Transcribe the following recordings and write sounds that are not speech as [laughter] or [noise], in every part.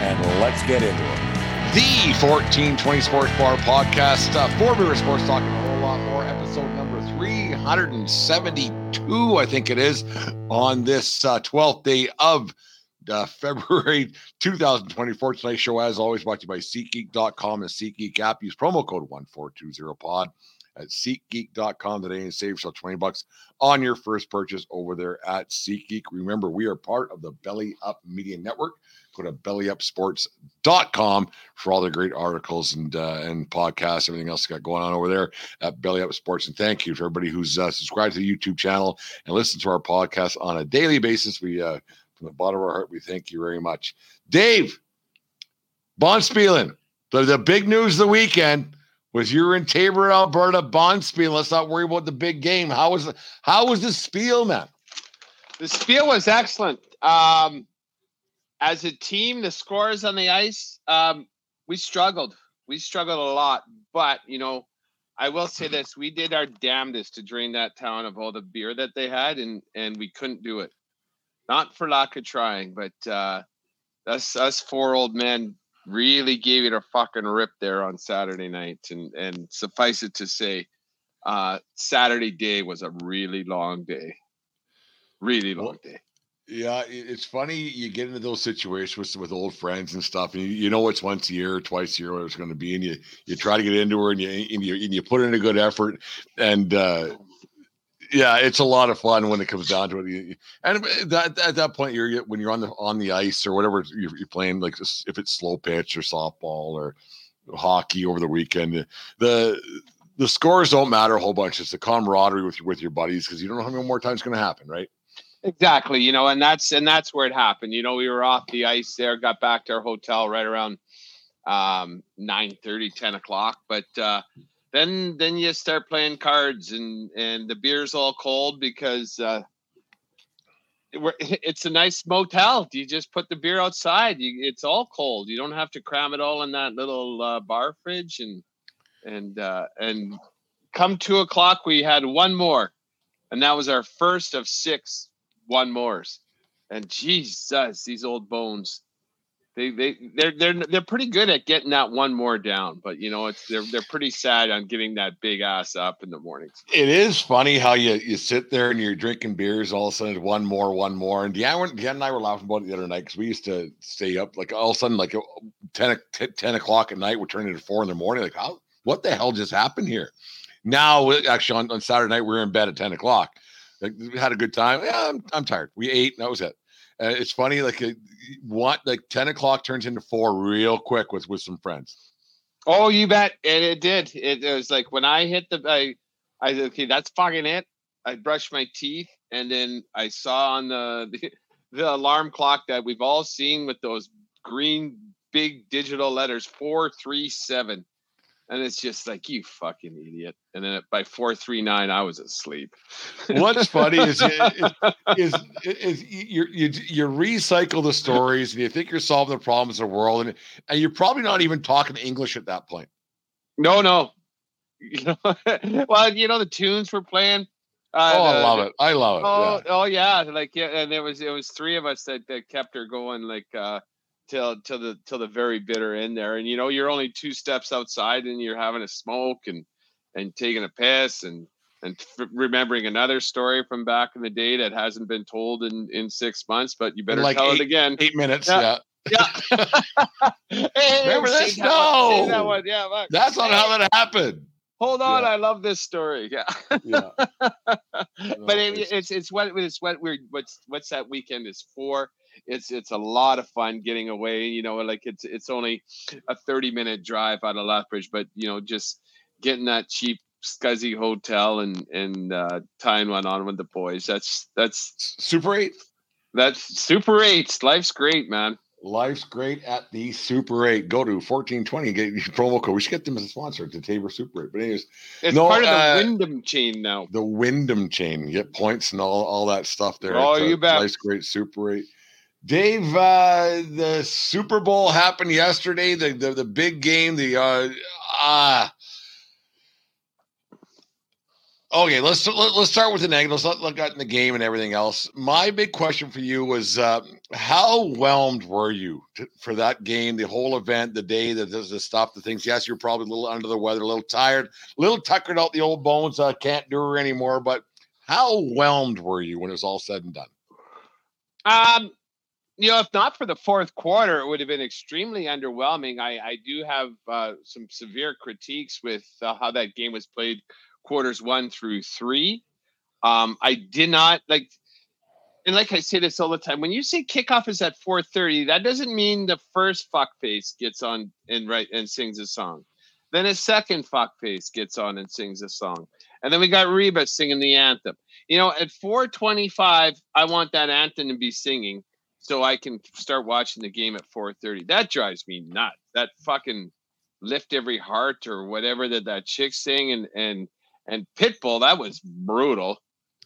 and let's get into it. The 1420 Sports Bar Podcast, uh, four beer sports talk and a whole lot more. Episode number 372, I think it is, on this uh, 12th day of uh, [laughs] February 2024. Tonight's show, as always, brought to you by SeatGeek.com and SeatGeek app. Use promo code 1420pod at SeatGeek.com today and save yourself 20 bucks on your first purchase over there at SeatGeek. Remember, we are part of the Belly Up Media Network. Go to bellyupsports.com for all the great articles and uh, and podcasts, everything else got going on over there at Belly Sports. And thank you to everybody who's uh, subscribed to the YouTube channel and listen to our podcast on a daily basis. We, uh, from the bottom of our heart, we thank you very much. Dave, Bonspielen, the, the big news of the weekend was you're in Taber, Alberta, Bonspiel. Let's not worry about the big game. How was the, how was the spiel, man? The spiel was excellent. Um, as a team, the scores on the ice, um, we struggled. We struggled a lot, but you know, I will say this: we did our damnedest to drain that town of all the beer that they had, and and we couldn't do it. Not for lack of trying, but uh, us us four old men really gave it a fucking rip there on Saturday night, and and suffice it to say, uh, Saturday day was a really long day, really long day. Yeah, it's funny you get into those situations with, with old friends and stuff, and you, you know it's once a year, or twice a year, what it's going to be, and you you try to get into her, and you and you, and you put in a good effort, and uh, yeah, it's a lot of fun when it comes down to it. And that at that point, you're when you're on the on the ice or whatever you're, you're playing, like if it's slow pitch or softball or hockey over the weekend, the the scores don't matter a whole bunch. It's the camaraderie with with your buddies because you don't know how many more times it's going to happen, right? Exactly, you know, and that's and that's where it happened. You know, we were off the ice there, got back to our hotel right around um 9 30, 10 o'clock. But uh then then you start playing cards and and the beer's all cold because uh [laughs] it's a nice motel. You just put the beer outside. You, it's all cold. You don't have to cram it all in that little uh, bar fridge. And and uh, and come two o'clock, we had one more, and that was our first of six one mores. And Jesus, these old bones. They they they're they're they're pretty good at getting that one more down, but you know it's they're they're pretty sad on getting that big ass up in the mornings. It is funny how you you sit there and you're drinking beers, all of a sudden one more, one more. And Deanna, Deanna and I were laughing about it the other night because we used to stay up like all of a sudden like 10, 10 o'clock at night, we're turning to four in the morning. Like, how what the hell just happened here? Now, actually, on, on Saturday night, we were in bed at 10 o'clock. Like, we had a good time. Yeah, I'm, I'm tired. We ate, And that was it. Uh, it's funny, like uh, what, like 10 o'clock turns into four real quick with with some friends. Oh, you bet, and it did. It, it was like when I hit the, I, I said, okay, that's fucking it. I brushed my teeth, and then I saw on the, [laughs] the the alarm clock that we've all seen with those green big digital letters four three seven and it's just like you fucking idiot. And then by four three nine, I was asleep. What's funny [laughs] is is, is, is you you you recycle the stories and you think you're solving the problems of the world, and and you're probably not even talking English at that point. No, no. You know, [laughs] well, you know the tunes we're playing. Uh, oh, I love it! I love it. Oh, yeah. oh yeah, like yeah, and there was it was three of us that, that kept her going. Like uh, till till the till the very bitter end there. And you know, you're only two steps outside, and you're having a smoke and and taking a piss and and f- remembering another story from back in the day that hasn't been told in in six months, but you better like tell eight, it again. Eight minutes, yeah. yeah. Yeah. [laughs] hey, Remember this? No. That one. Yeah. Look. That's not how that happened. Hold on, yeah. I love this story. Yeah. yeah. [laughs] but it, it's it's what it's what we're what's what's that weekend is for it's it's a lot of fun getting away. You know, like it's it's only a 30 minute drive out of Lethbridge, but you know, just getting that cheap scuzzy hotel and and uh, tying one on with the boys. That's that's super eight. That's super eight. Life's great, man. Life's great at the Super 8. Go to 1420, get your promo code. We should get them as a sponsor to Taber Super 8. But, anyways, It's No, part of the uh, Wyndham chain now. the Wyndham chain, you get points and all, all that stuff there. Oh, uh, you bet. Life's great Super 8. Dave, uh, the Super Bowl happened yesterday. The the, the big game. The uh, ah. okay, let's let, let's start with the negatives. Let's look at the game and everything else. My big question for you was, uh, how whelmed were you for that game, the whole event, the day, the the stuff, the things? Yes, you're probably a little under the weather, a little tired, a little tuckered out the old bones. Uh, can't do her anymore. But how whelmed were you when it was all said and done? Um, you know, if not for the fourth quarter, it would have been extremely underwhelming. I, I do have uh, some severe critiques with uh, how that game was played, quarters one through three. Um, I did not like, and like I say this all the time. When you say kickoff is at four thirty, that doesn't mean the first fuckface gets on and right and sings a song. Then a second fuckface gets on and sings a song, and then we got Reba singing the anthem you know at 425 i want that anthem to be singing so i can start watching the game at 430 that drives me nuts. That fucking lift every heart or whatever that that chick sing and and and pitbull that was brutal.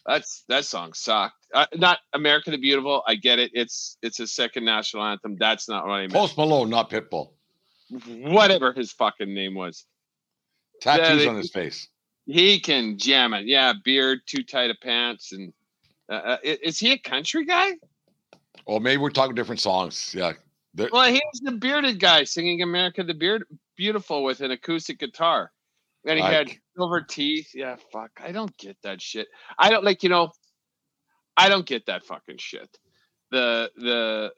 That's that song sucked. Uh, not america the beautiful. I get it. It's it's a second national anthem. That's not what i meant. Post Malone, not Pitbull. whatever his fucking name was. Tattoos they- on his face. he can jam it. Yeah beard too tight of pants and uh, uh, is he a country guy Well, maybe we're talking different songs. Yeah. There- Well, he was the bearded guy singing "America the Beard Beautiful" with an acoustic guitar, and he I- had silver teeth. Yeah, fuck, I don't get that shit. I don't like, you know, I don't get that fucking shit. The the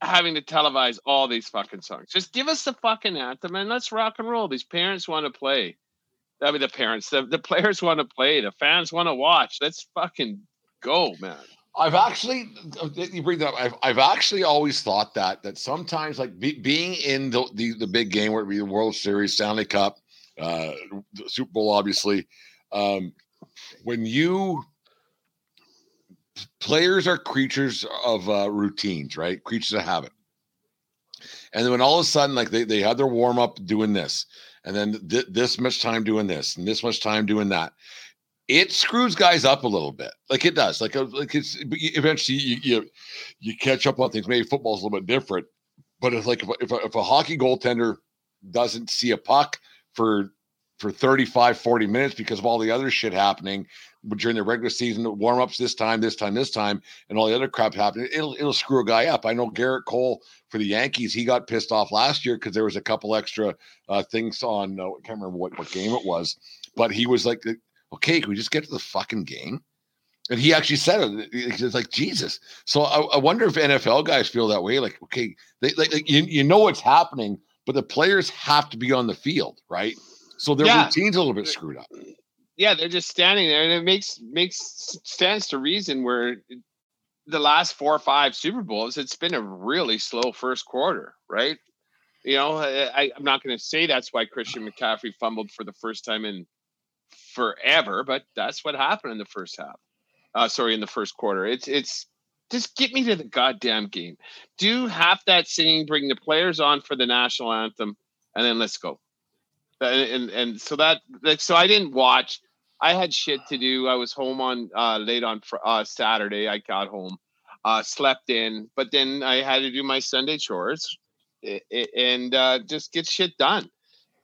having to televise all these fucking songs. Just give us the fucking anthem and let's rock and roll. These parents want to play. I mean, the parents, the, the players want to play. The fans want to watch. Let's fucking go, man. I've actually you bring that up. I've, I've actually always thought that that sometimes like be, being in the, the the big game where it be the World Series, Stanley Cup, uh, the Super Bowl, obviously, um, when you players are creatures of uh, routines, right? Creatures of habit. And then when all of a sudden, like they, they had their warm up doing this, and then th- this much time doing this, and this much time doing that, it screws guys up a little bit. Like it does. Like, uh, like it's eventually you, you you catch up on things. Maybe football's a little bit different, but it's like if a, if a, if a hockey goaltender doesn't see a puck for for 35 40 minutes because of all the other shit happening during the regular season warm-ups this time this time this time and all the other crap happening it'll it'll screw a guy up i know gerrit cole for the yankees he got pissed off last year because there was a couple extra uh, things on uh, i can't remember what, what game it was but he was like okay can we just get to the fucking game and he actually said it. It's like Jesus. So I, I wonder if NFL guys feel that way. Like, okay, they like, like you, you know what's happening, but the players have to be on the field, right? So their Yeah. routine's a little bit screwed up. yeah, they're just standing there, and it makes makes stands to reason where the last four or five Super Bowls, it's been a really slow first quarter, right? You know, I, I'm not going to say that's why Christian McCaffrey fumbled for the first time in forever, but that's what happened in the first half. Uh, sorry, in the first quarter. It's it's just get me to the goddamn game. Do half that singing, bring the players on for the national anthem, and then let's go. Uh, And and so that like so I didn't watch. I had shit to do. I was home on uh, late on fr- uh, Saturday. I got home, uh, slept in, but then I had to do my Sunday chores and uh, just get shit done.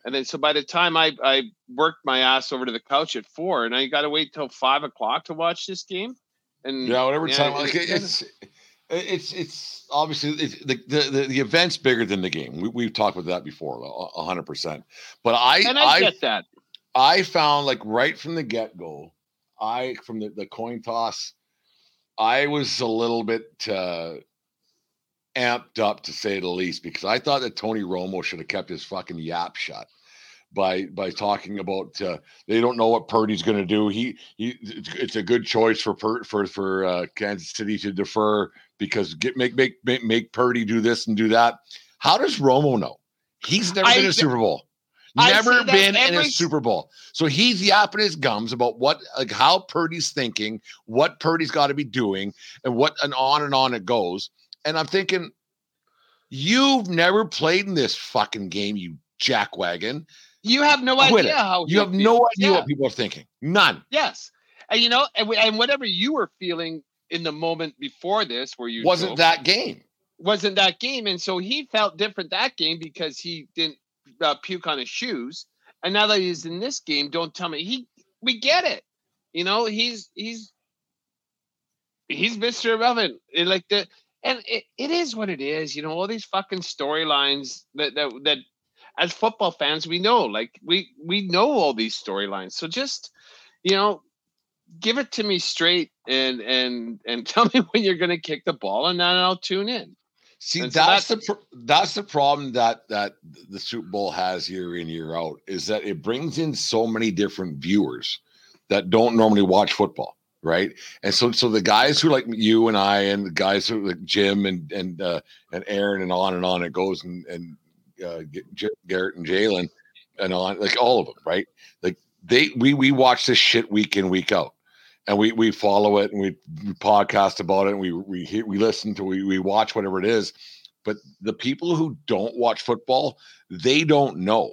And then so by the time I I worked my ass over to the couch at four, and I got to wait till five o'clock to watch this game. And Yeah, whatever yeah, time. it- Like it- it's it's it's obviously it's, the, the the event's bigger than the game. We, we've talked about that before, hundred percent. But I and I, I get that. I found like right from the get go, I from the, the coin toss, I was a little bit uh, amped up to say the least because I thought that Tony Romo should have kept his fucking yap shut by by talking about uh, they don't know what Purdy's going to do. He he, it's, a good choice for for for uh, Kansas City to defer because get make make make make Purdy do this and do that. How does Romo know? He's never I been in a Super Bowl. I Never been in a Super Bowl. So he's yapping his gums about what like how Purdy's thinking, what Purdy's got to be doing, and what and on and on it goes. And I'm thinking, You've never played in this fucking game, you jackwagon. You have no Quit idea it. how You have no feels. idea Yeah. what people are thinking. None. Yes, and you know, and, and whatever you were feeling in the moment before this, where you Wasn't drove, that game? wasn't that game, and so he felt different that game because he didn't uh, puke on his shoes, and now that he's in this game, don't tell me he. We get it, you know. He's he's he's Mister Irrelevant, and like the. And it, it is what it is, you know. All these fucking storylines that that that, as football fans, we know. Like we we know all these storylines. So just, you know, give it to me straight and and and [laughs] tell me when you're going to kick the ball and then I'll tune in. See, And so that's the that's the problem that that the Super Bowl has year in year out is that it brings in so many different viewers that don't normally watch football, right? And so so the guys who like you and I and the guys who like Jim and and uh, and Aaron and on and on it goes and and uh, Garrett and Jalen and on like all of them, right? Like they we we watch this shit week in week out. And we, we follow it and we, we podcast about it and we we hear, we listen to we, we watch whatever it is but the people who don't watch football they don't know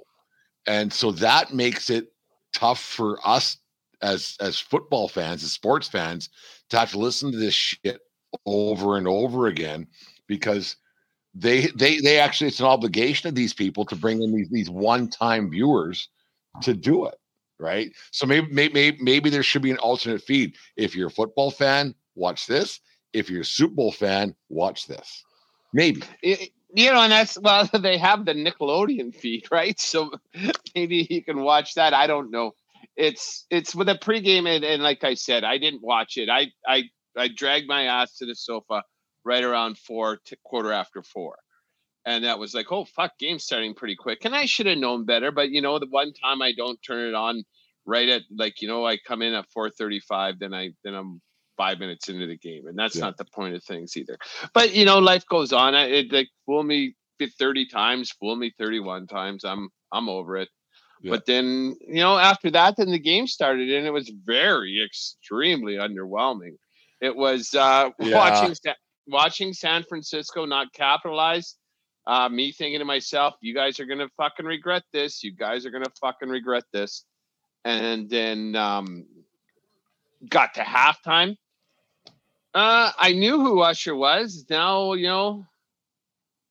and so that makes it tough for us as as football fans as sports fans to have to listen to this shit over and over again because they they they actually it's an obligation of these people to bring in these these one-time viewers to do it right so maybe maybe maybe there should be an alternate feed if you're a football fan watch this if you're a super bowl fan watch this maybe It- you know, and that's well, [laughs] they have the Nickelodeon feed, [laughs] right? So maybe you can watch that. I don't know. It's it's with a pregame, and, and like I said, I didn't watch it. I I I dragged my ass to the sofa right around four, to quarter after four, and that was like, oh fuck, game starting pretty quick. And I should have known better, but you know, the one time I don't turn it on right at like you know I come in at four thirty five, then I then I'm five minutes into the game, and that's Yeah. not the point of things either. But you know, life goes on. I- It like fool me thirty times, fool me thirty one times. I'm I'm over it. Yeah. But then you know, after that, then the game started, and it was very extremely underwhelming. It was uh, [laughs] Yeah. watching watching San Francisco not capitalize. Uh, me thinking to myself, you guys are gonna fucking regret this. You guys are gonna fucking regret this. And then um, got to halftime. Uh, I knew who Usher was. Now you know.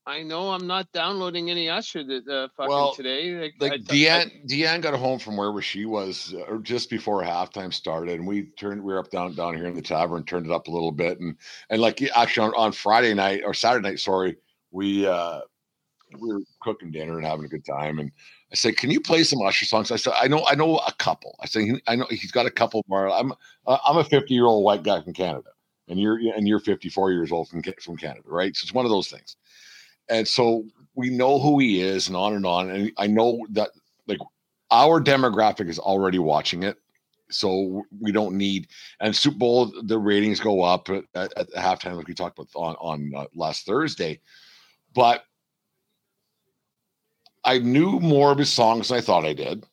I know I'm not downloading any Usher that uh, fucking Well, today. Like, like I- Deanne, Deanne got home from wherever she was, uh, or just before halftime started, and we turned. We were up down down here in the tavern, turned it up a little bit, and and like actually on, on Friday night or Saturday night, sorry, we uh we were cooking dinner and having a good time, and I said, "Can you play some Usher songs?" I said, "I know, I know a couple." I said, "I know he's got a couple more." I'm uh, I'm a 50 year old white guy from Canada, and you're and you're 54 years old from from Canada, right? So it's one of those things. And so we know who he is, and on and on. And I know that like our demographic is already watching it, so we don't need. And Super Bowl, the ratings go up at, at, halftime, like we talked about on on uh, last Thursday. But I knew more of his songs than I thought I did,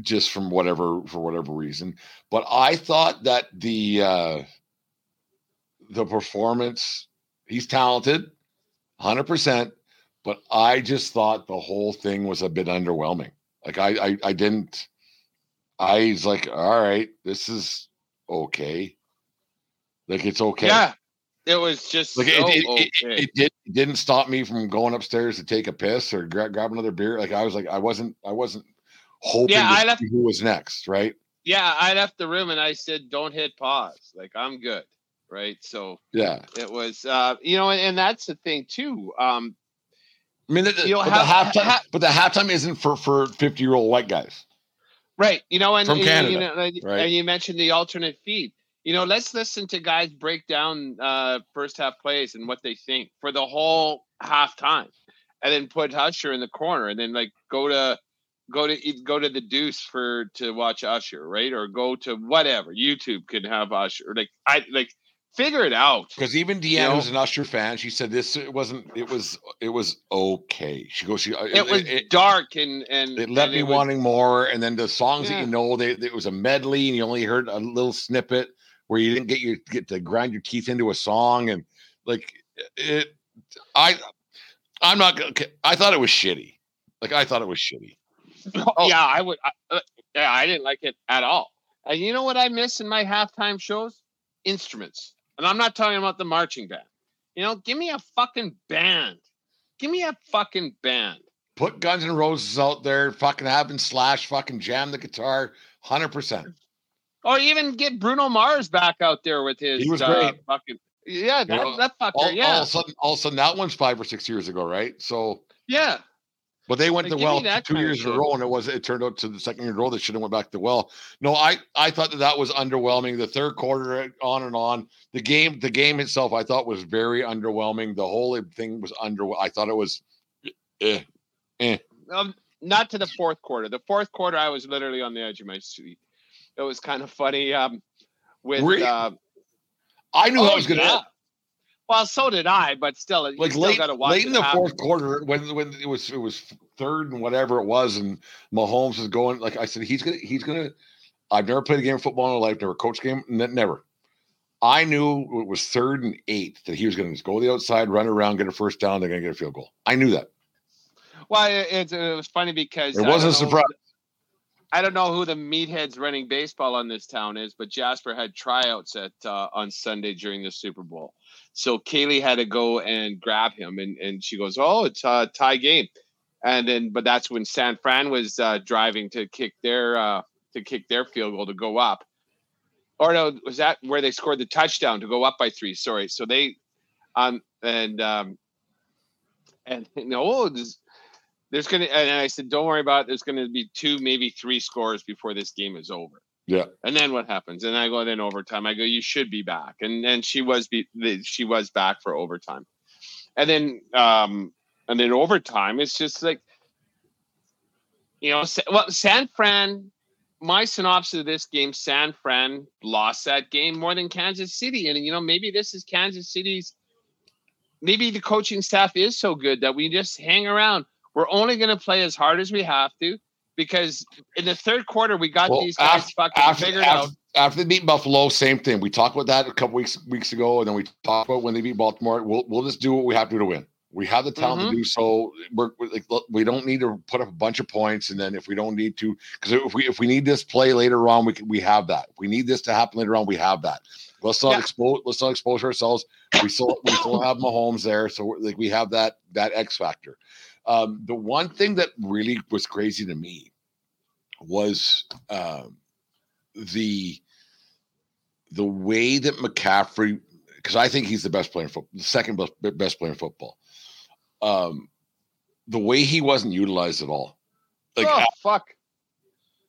just from whatever for whatever reason. But I thought that the uh, the performance, he's talented, hundred percent. But I just thought the whole thing was a bit underwhelming. Like I, I, I didn't. I was like, all right, this is okay. Like it's okay. Yeah, it was just Like so it, it, it, okay. it, did, it didn't stop me from going upstairs to take a piss or gra- grab another beer. Like I was like, I wasn't, I wasn't hoping Yeah, I left- who was next, right? yeah, I left the room and I said, "Don't hit pause." Like I'm good, right? So Yeah. it was, uh, you know, and, and that's the thing too. Um, I mean, the, You know, but, the halftime, how- but the halftime isn't for for fifty year old white guys. right, you know, and From and, Canada, you know, and, right? and you mentioned the alternate feed. You know, let's listen to guys break down uh, first half plays and what they think for the whole halftime, and then put Usher in the corner, and then like go to go to go to the Deuce for to watch Usher, right? Or go to whatever YouTube can have Usher. Like I like figure it out. Because even Deanne, You know? who's an Usher fan, she said this it wasn't. It was it was okay. She goes, she It was dark and and it left and me it was- wanting more. And then the songs that you know, they it was a medley, and you only heard a little snippet where you didn't get your get to grind your teeth into a song, and like it. I I'm not gonna. I thought it was shitty. Like I thought it was shitty. [laughs] Oh. Yeah, I would. I- Uh, yeah, I didn't like it at all. And you know what I miss in my halftime shows? Instruments. And I'm not talking about the marching band. You know, give me a fucking band. Give me a fucking band. Put Guns N' Roses out there. Fucking have having Slash fucking jam the guitar. Hundred percent. Or even get Bruno Mars back out there with his He was uh, great. fucking yeah, that, know, that fucker, All, all yeah. of a sudden, all of a sudden, that one's five or six years ago, right? So, yeah. But they went Like, to well two years in a row, and it was it turned out to the second year in a row they should have went back to well. No, I I thought that that was underwhelming. The third quarter, uh, on and on. The game, the game itself, I thought was very underwhelming. The whole thing was under. I thought it was. Eh, Um, not to the fourth quarter. The fourth quarter, I was literally on the edge of my seat. It was kind of funny. Um, with uh, I knew oh, I was going to yeah. Well, so did I, but still, like still late, watch late in the happen. fourth quarter when when it was it was third and whatever it was, and Mahomes was going like I said, he's gonna he's gonna. I've never played a game of football in my life, never coached game, ne- never. I knew it was third and eight that he was going to just go to the outside, run around, get a first down, they're going to get a field goal. I knew that. Well, it, it, was funny because It wasn't a surprise. I don't know who the meatheads running baseball on this town is, but Jasper had tryouts at uh, on Sunday during the Super Bowl. So Kaylee had to go and grab him, and, and she goes, "Oh, it's a tie game," and then but that's when San Fran was uh, driving to kick their uh, to kick their field goal to go up, or no, was that where they scored the touchdown to go up by three? Sorry, so they um and um and [laughs] no, there's, there's gonna and I said, don't worry about it. There's gonna be two, maybe three scores before this game is over. Yeah. And then what happens? And I go then overtime. I go, you should be back. And then she was be she was back for overtime. And then um and then overtime, it's just like you know, well, San Fran. My synopsis of this game: San Fran lost that game more than Kansas City, and you know maybe this is Kansas City's. Maybe the coaching staff is so good that we just hang around. We're only going to play as hard as we have to because in the third quarter we got Well, these guys after- fucking After, figured out. after, after they beat Buffalo, same thing. We talked about that a couple weeks weeks ago, and then we talked about when they beat Baltimore. We'll we'll just do what we have to do to win. We have the talent Mhm. to do so. We're, we're like, look, we don't need to put up a bunch of points, and then if we don't need to, because if we if we need this play later on, we can, we have that. If we need this to happen later on, we have that. Let's not Yeah. expose. Let's not expose ourselves. We still we still have Mahomes there, so we're, like we have that that X factor. Um, the one thing that really was crazy to me was um, the the way that McCaffrey, because I think he's the best player in football, the second best, best player in football. Um, the way he wasn't utilized at all, like oh fuck,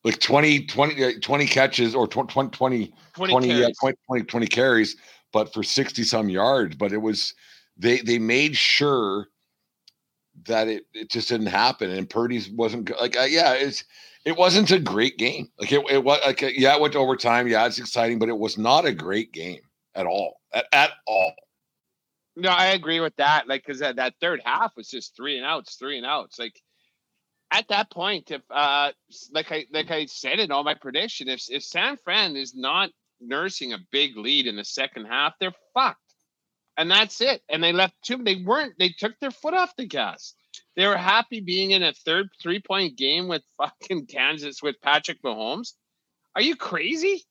like 20, 20, uh, 20 catches or 20, 20, 20 twenty, 20, uh, carries. 20, 20, 20 carries, but for 60 some yards. But it was they they made sure that it, it just didn't happen. And Purdy's wasn't like uh, yeah, it's it wasn't a great game. Like it, it was like uh, yeah, it went to overtime. Yeah, it's exciting, but it was not a great game at all. At, at all. No, I agree with that. Like, because that, that third half was just three and outs, three and outs. Like, at that point, if uh, like I like I said in all my prediction, if if San Fran is not nursing a big lead in the second half, they're fucked, and that's it. And they left two. They weren't. They took their foot off the gas. They were happy being in a third three point game with fucking Kansas with Patrick Mahomes. Are you crazy?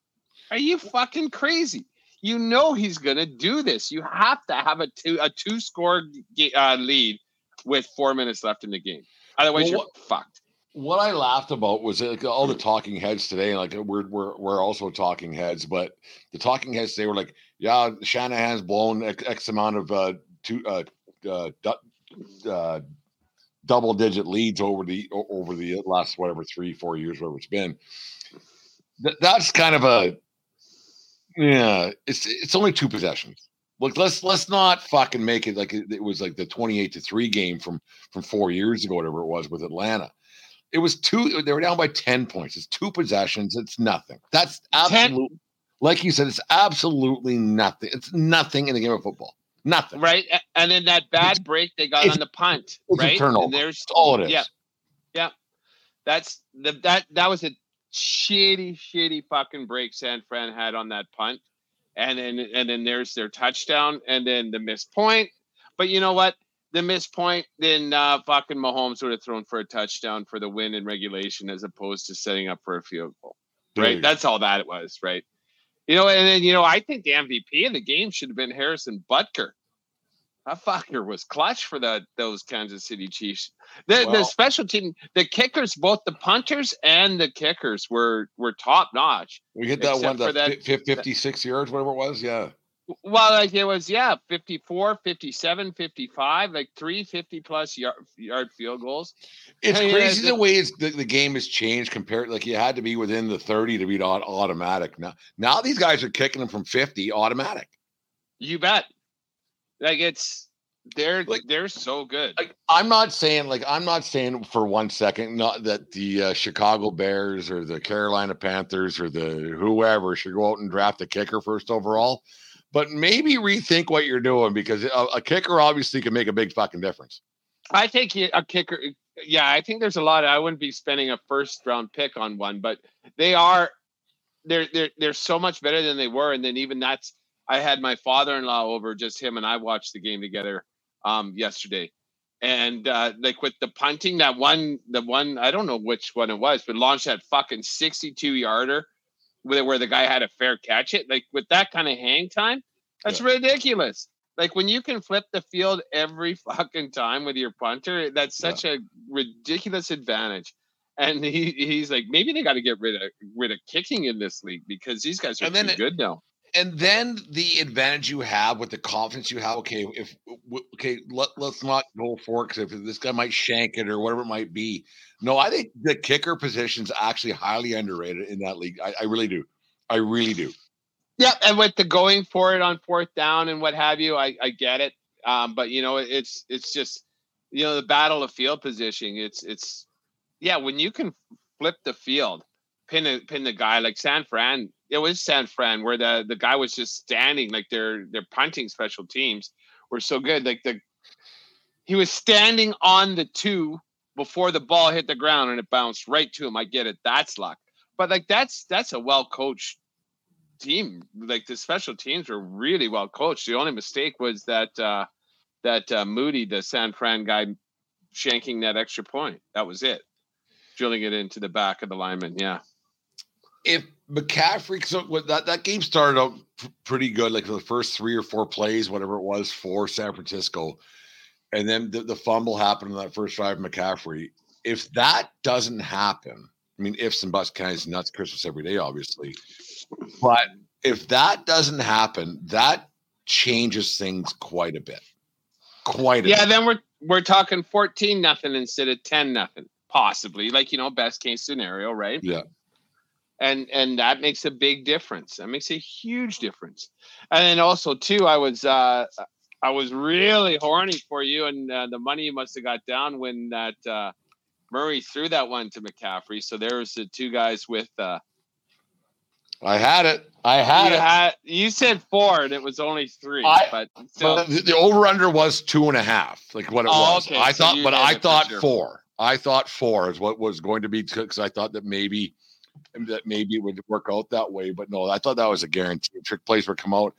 Are you fucking crazy? you know he's gonna do this. You have to have a two a two score uh, lead with four minutes left in the game. Otherwise, Well, you're what- fucked. What I laughed about was like all the talking heads today. Like we're we're we're also talking heads, but the talking heads today were like, "Yeah, Shanahan's blown X, X amount of uh, two uh, uh, du- uh, double digit leads over the over the last whatever three four years, whatever it's been." Th- that's kind of a yeah. It's it's only two possessions. Look, let's let's not fucking make it like it, it was like the twenty eight to three game from from four years ago, whatever it was with Atlanta. It was two. They were down by ten points. It's two possessions. It's nothing. That's absolute. Like you said, it's absolutely nothing. It's nothing in the game of football. Nothing. Right, and then that bad break they got it's- on the punt. right, turnover. And there's all it is. Yeah, yeah. That's the that that was a shitty, shitty fucking break San Fran had on that punt, and then and then there's their touchdown, and then the missed point. But you know what? the missed point, then uh, fucking Mahomes would have thrown for a touchdown for the win in regulation as opposed to setting up for a field goal. Right. That's all that it was. Right. You know, and then, you know, I think the MVP in the game should have been Harrison Butker. That fucker was clutch for the those Kansas City Chiefs. The the special team, the kickers, both the punters and the kickers were were top notch. We hit that one that, that 56 yards, whatever it was. Yeah. Well, like it was, yeah, 54, 57, 55, like three 50 plus yard, yard field goals. It's and crazy the, the way it's, the, the game has changed compared. Like you had to be within the 30 to be automatic. Now, now these guys are kicking them from 50 automatic. You bet. Like it's they're like, they're so good. Like, I'm not saying like I'm not saying for one second not that the uh, Chicago Bears or the Carolina Panthers or the whoever should go out and draft a kicker first overall, but maybe rethink what you're doing because a, a kicker obviously can make a big fucking difference. I think a kicker. Yeah, I think there's a lot. Of, I wouldn't be spending a first round pick on one, but they are they're they're they're so much better than they were, and then even that's I had my father-in-law over, just him and I watched the game together um, yesterday. And uh, like with the punting, that one, the one, I don't know which one it was, but launched that fucking 62 yarder where, where the guy had a fair catch it. Like with that kind of hang time, that's yeah. ridiculous. Like when you can flip the field every [laughs] fucking time with your punter, that's such yeah. a ridiculous advantage. And he, he's like, maybe they got to get rid of rid of kicking in this league because these guys are and too it, good now and then the advantage you have with the confidence you have. Okay, if okay, let, let's not go for it because if this guy might shank it or whatever it might be. No, I think the kicker position is actually highly underrated in that league. I, I really do. I really do. Yeah, and with the going for it on fourth down and what have you, I, I get it. Um, but you know, it's it's just you know the battle of field position It's it's yeah, when you can flip the field, pin a pin the guy like San Fran it was San Fran where the the guy was just standing like their their punting special teams were so good like the he was standing on the two before the ball hit the ground and it bounced right to him I get it that's luck. But like that's that's a well coached team like the special teams were really well coached the only mistake was that uh that uh, Moody the San Fran guy shanking that extra point that was it. Drilling it into the back of the lineman yeah if McCaffrey, so that that game started out pretty good, like the first three or four plays, whatever it was for San Francisco, and then the, the fumble happened in that first drive. McCaffrey, if that doesn't happen, I mean, ifs and buts, kind of nuts. Christmas every day, obviously, but if that doesn't happen, that changes things quite a bit. Quite yeah. Bit. Then we're we're talking fourteen nothing instead of ten nothing, possibly. Like you know, best case scenario, right? Yeah and and that makes a big difference that makes a huge difference and then also too i was uh i was really horny for you and uh, the money you must have got down when that uh murray threw that one to mccaffrey so there was the two guys with uh I had it. I had you it. Had, you said four, and it was only three. I, but, still. the, the over under was two and a half, like what it oh, was. Okay. I so thought, but I thought sure. four. I thought four is what was going to be because I thought that maybe that maybe it would work out that way. But no, I thought that was a guarantee. Trick plays would come out.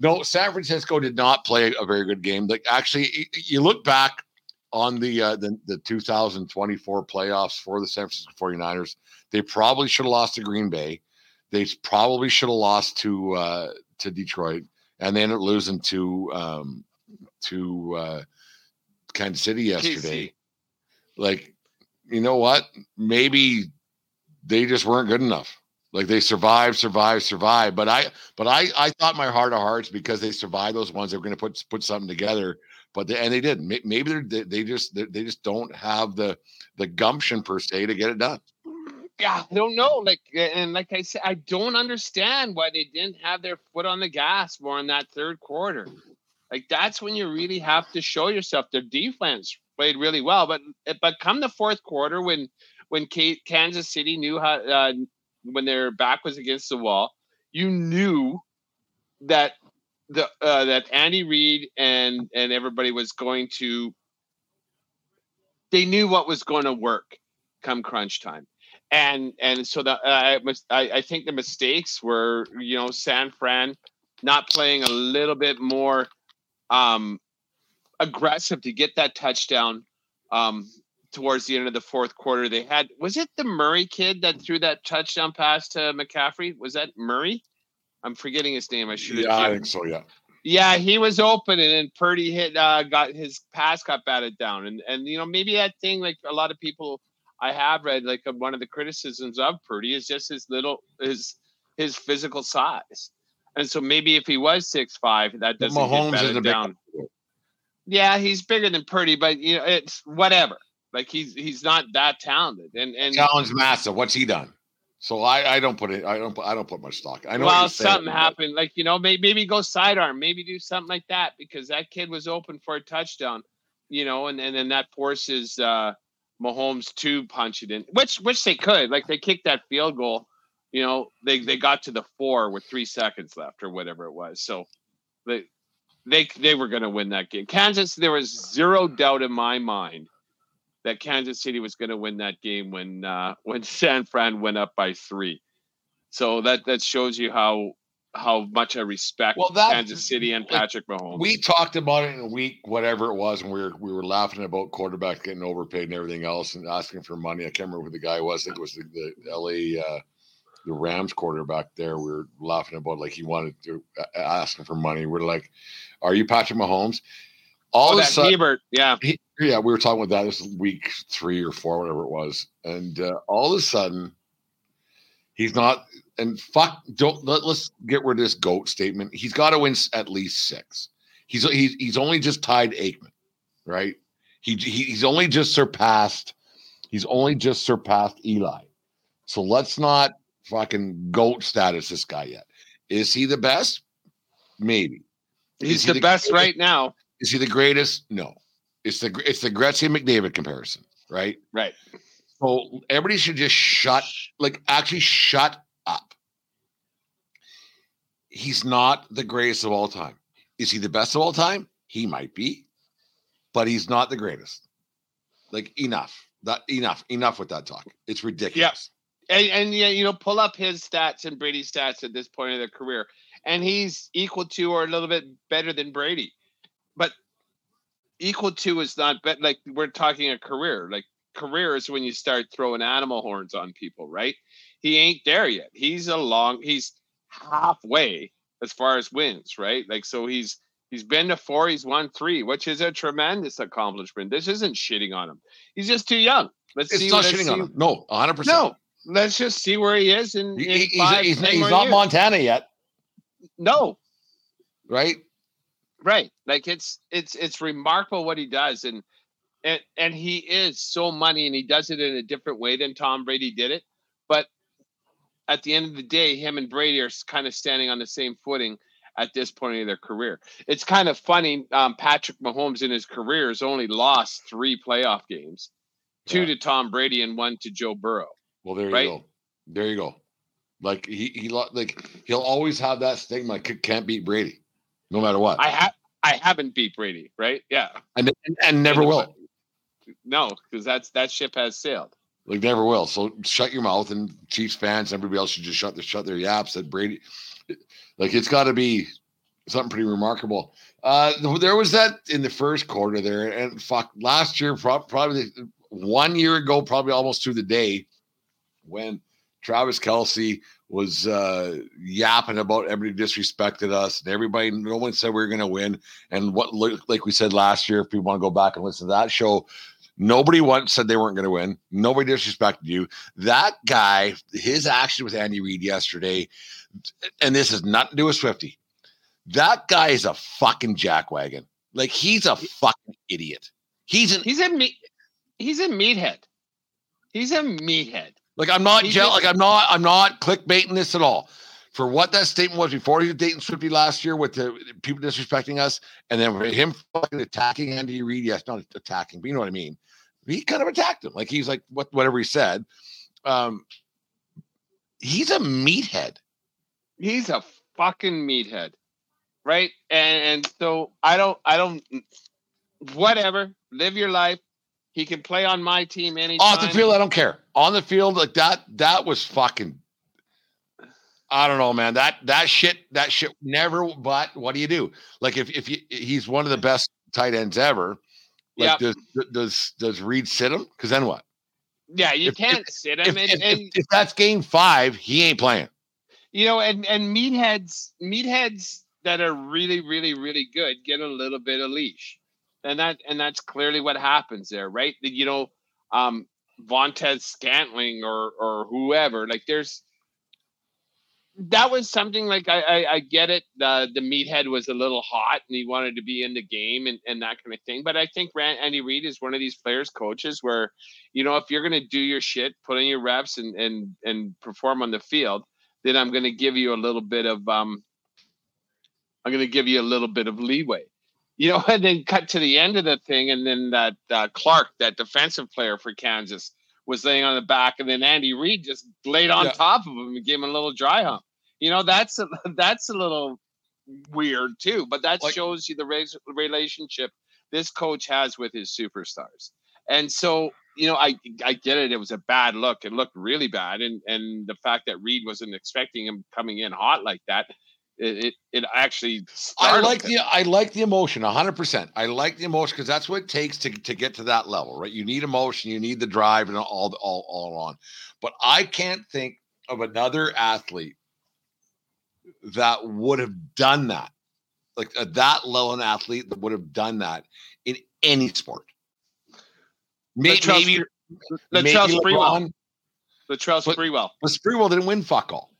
No, San Francisco did not play a very good game. Like actually, you look back on the uh, the, the 2024 playoffs for the San Francisco 49ers, they probably should have lost to Green Bay. They probably should have lost to uh, to Detroit, and they ended up losing to um, to uh, Kansas City yesterday. KC. Like, you know what? Maybe they just weren't good enough. Like they survived, survived, survived. But I, but I, I thought my heart of hearts because they survived those ones, they were going to put put something together. But they, and they did. Maybe they they just they just don't have the the gumption per se to get it done. Yeah, I don't know. Like and like I said, I don't understand why they didn't have their foot on the gas more in that third quarter. Like that's when you really have to show yourself. Their defense played really well, but but come the fourth quarter when when K- Kansas City knew how uh, when their back was against the wall, you knew that the uh, that Andy Reid and and everybody was going to. They knew what was going to work come crunch time, and and so the uh, I, I think the mistakes were you know San Fran not playing a little bit more um aggressive to get that touchdown um, towards the end of the fourth quarter. They had was it the Murray kid that threw that touchdown pass to McCaffrey? Was that Murray? I'm forgetting his name. I should have. Yeah, I think so. Yeah. Yeah, he was open, and then Purdy hit, uh, got his pass got batted down, and and you know maybe that thing like a lot of people I have read like uh, one of the criticisms of Purdy is just his little his his physical size, and so maybe if he was six five, that doesn't Mahomes get is a batted big down. Yeah, he's bigger than Purdy, but you know it's whatever. Like he's he's not that talented, and and challenge massive. What's he done? So I, I don't put it. I don't. put- I don't put much stock. I know. well, saying, something happened. Like you know, maybe maybe go sidearm, maybe do something like that because that kid was open for a touchdown. You know, and and then that forces uh Mahomes to punch it in, which which they could. Like they kicked that field goal. You know, they they got to the four with three seconds left or whatever it was. So they they they were going to win that game. Kansas, there was zero doubt in my mind that Kansas City was going to win that game when uh, [laughs] when San Fran went up by three. So that that shows you how how much I respect Well, that- Kansas City and Patrick Mahomes. We talked about it in a week, whatever it was, and we were we were laughing about quarterbacks getting overpaid and everything else, and asking for money. I can't remember who the guy was. I think it was the, the L.A. Uh, the Rams quarterback. There, we were laughing about like he wanted to uh, asking for money. We're like, "Are you Patrick Mahomes?" All oh, of a that sudden, Herbert, yeah, he, yeah, we were talking about that. This week three or four, whatever it was, and uh, all of a sudden, he's not. And fuck, don't let, let's get rid of this goat statement. He's got to win at least six. He's he's he's only just tied Aikman, right? He, he he's only just surpassed. He's only just surpassed Eli. So let's not fucking goat status this guy yet. Is he the best? Maybe. he's Is he the, best greatest? right now. Is he the greatest? No. It's the it's the Gretzky McDavid comparison, right? Right. So everybody should just shut, like, actually shut up. He's not the greatest of all time. Is he the best of all time? He might be, but he's not the greatest. Like, enough. That enough. Enough with that talk. It's ridiculous. And, and yeah, you know, pull up his stats and Brady's stats at this point of their career, and he's equal to or a little bit better than Brady. But equal to is not bet like we're talking a career. Like career is when you start throwing animal horns on people, right? He ain't there yet. He's a long. He's halfway as far as wins, right? Like so he's he's been to four. He's won three, which is a tremendous accomplishment. This isn't shitting on him. He's just too young. Let's It's see. not shitting see- on him. No, 100%. no, let's just see where he is in, He- he's, five, he's, 10 he's not years. Montana yet, No, right? Right. Like it's it's it's remarkable what he does, and and and he is so money, and he does it in a different way than Tom Brady did it. But at the end of the day, him and Brady are kind of standing on the same footing at this point in their career. It's kind of funny. Um, Patrick Mahomes in his career has only lost three playoff games, two Yeah. to Tom Brady and one to Joe Burrow. Well, there you Right? go. There you go. Like he he like he'll always have that stigma. Like, can't beat Brady, no matter what, I have I haven't beat Brady, right? Yeah. and and, and never And- will. No, because that's that ship has sailed. Like never will. So shut your mouth, and Chiefs fans, everybody else should just shut their shut their yaps. That Brady, like it's got to be something pretty remarkable. Uh, there was that in the first quarter there, and fuck, last year, probably one year ago, probably almost to the day, when Travis Kelce was uh, yapping about everybody disrespected us, and everybody, no one said we were going to win. And what, like we said last year, if people want to go back and listen to that show, Nobody once said they weren't going to win. Nobody disrespected you. That guy, his action with Andy Reid yesterday, and this has nothing to do with Swifty. That guy is a fucking jackwagon. Like he's a fucking idiot. He's an He's a meat. He's a meathead. He's a meathead. Like I'm not like I'm not I'm not clickbaiting this at all. For what that statement was before he was dating Swifty last year with the people disrespecting us, and then him fucking attacking Andy Reid, yes, not attacking, but you know what I mean. He kind of attacked him. Like he's like what whatever he said. Um he's a meathead. He's a fucking meathead, right? And, and so I don't. I don't. Whatever. Live your life. He can play on my team anytime. Off the field, I don't care. On the field, like that, that was fucking. I don't know, man. That that shit, that shit never. But what do you do? Like if if you, he's one of the best tight ends ever. Like, Yep. does does does Reid sit him? Because then what? Yeah, you If- can't sit If, him, and, if- and if- if that's game five, he ain't playing. you know, and and meatheads, meatheads that are really, really, really good get a little bit of leash, and that and that's clearly what happens there, right? You know, um, Valdes-Scantling or or whoever, like there's that was something like I, I I get it. The the meathead was a little hot and he wanted to be in the game and, and that kind of thing. But I think Rand, Andy Reid is one of these players, coaches, where you know if you're gonna do your shit, put in your reps and and and perform on the field, then I'm gonna give you a little bit of um I'm gonna give you a little bit of leeway. [laughs] You know, and then cut to the end of the thing, and then that uh, Clark, that defensive player for Kansas, was laying on the back, and then Andy Reid just laid on Yeah. top of him and gave him a little dry hump. You know, that's a, [laughs] that's a little weird too, but that Like- shows you the relationship this coach has with his superstars. And so, you know, I I get it. It was a bad look. It looked really bad, and and the fact that Reid wasn't expecting him coming in hot like that, it it, it actually. I like the I like the emotion, hundred percent. I like the emotion because that's what it takes to to get to that level, right? You need emotion, you need the drive, and all all all on. But I can't think of another athlete that would have done that, like uh, that level an athlete that would have done that in any sport. Latrell Maybe, Sprewell- maybe Latrell Sprewell. LeBron, Latrell but- Sprewell, but Sprewell didn't win fuck all.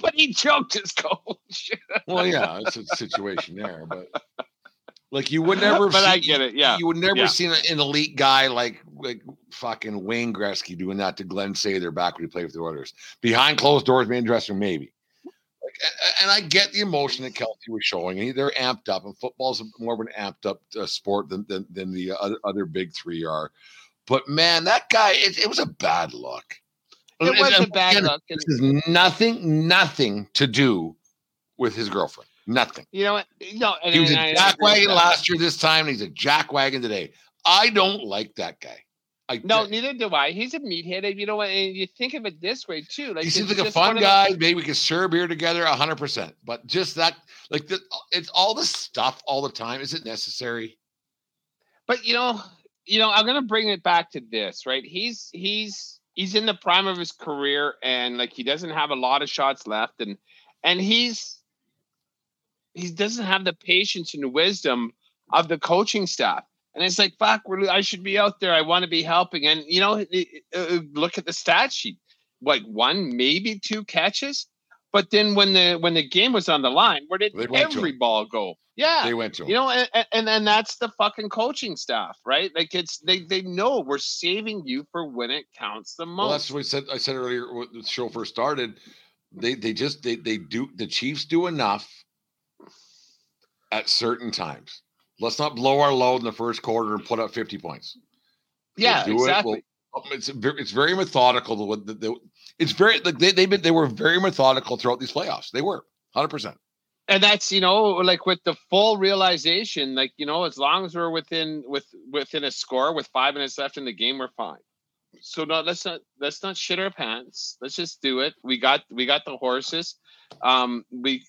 But he choked his coach. [laughs] Well, yeah, it's a situation there, but like you would never. [laughs] have but I get it. Yeah, you would never yeah. seen an elite guy like like fucking Wayne Gretzky doing that to Glen Sather back when he played for the Oilers behind closed doors, main dressing room, maybe. Like, and I get the emotion that Kelce was showing, and they're amped up, and football's more of an amped up uh, sport than, than than the other, other big three are. But man, that guy, it, it was a bad look. It was and a bad again, look. And, This has nothing, nothing to do with his girlfriend. Nothing. you know, what? no, and, He was and a I agree with jackwagon last year. This time, and he's a jackwagon today. I don't like that guy. I No, neither do I. He's a meathead. You know what? And you think of it this way too. Like he seems like a fun guy. Maybe we could serve beer together, hundred percent. But just that, like, the, it's all the stuff all the time. Is it necessary? But you know, you know, I'm gonna bring it back to this, right? He's he's he's in the prime of his career, and like he doesn't have a lot of shots left, and and he's he doesn't have the patience and wisdom of the coaching staff. And it's like, fuck, I should be out there. I want to be helping. And you know, look at the stat sheet. Like one, maybe two catches. But then when the when the game was on the line, where did They went to every ball go? Yeah, They went to him. you know and, and and that's the fucking coaching staff right like it's they they know we're saving you for when it counts the well, that's what I said. I said earlier when the show first started. They they just they they do the Chiefs do enough at certain times. Let's not blow our load in the first quarter and put up fifty points. Yeah do it, exactly well, it's very, it's very methodical. The, the, the, it's very like they they've been they were very methodical throughout these playoffs. They were hundred percent. and that's you know like with the full realization like you know as long as we're within with within a score with five minutes left in the game we're fine. So no let's not let's not shit our pants. Let's just do it. We got we got the horses. Um we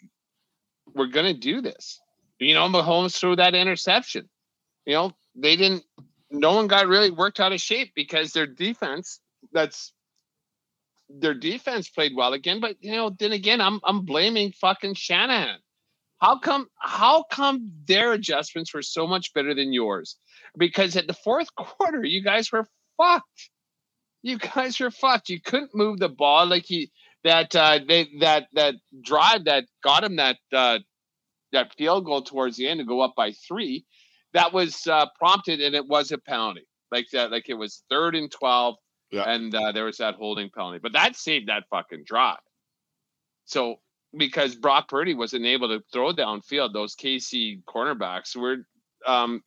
we're gonna do this. You know mahomes threw that interception. You know they didn't no one got really worked out of shape because their defense that's their defense played well again but you know then again i'm i'm blaming fucking shanahan. How come how come their adjustments were so much better than yours? Because at the fourth [laughs] quarter you guys were fucked. You guys were fucked. You couldn't move the ball like he that uh they that that drive that got him that uh that field goal towards the end to go up by three. That was uh prompted and it was a penalty. Like that like it was third and 12 Yeah. and uh, there was that holding penalty but that saved that fucking drive so because Brock Purdy wasn't able to throw downfield, those KC cornerbacks were. Um,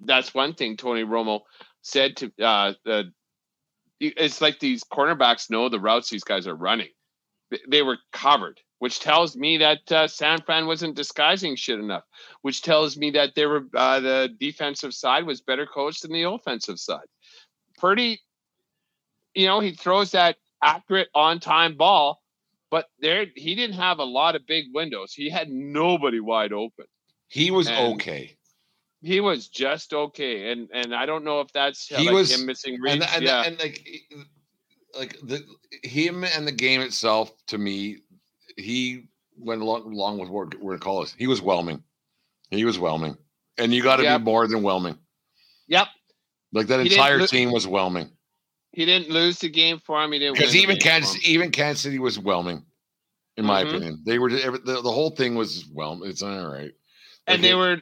that's one thing Tony Romo said to uh, the. It's like these cornerbacks know the routes these guys are running. They- were covered, which tells me that uh, San Fran wasn't disguising shit enough. Which tells me that they were uh, the defensive side was better coached than the offensive side. Purdy, you know, he throws that accurate on time ball but there he didn't have a lot of big windows. He had nobody wide open. He was And- okay. He was just okay, and and I don't know if that's He like was- him missing reads. and, and, yeah, and like like the him and the game itself to me he went along, along with what we're gonna call it he was whelming he was whelming and you got to Yep. be more than whelming yep. like that He entire team was whelming He didn't lose the game for him. He didn't because even Kansas even Kansas City was whelming in my Mhm. opinion they were the, the whole thing was whelming it's all right and they were,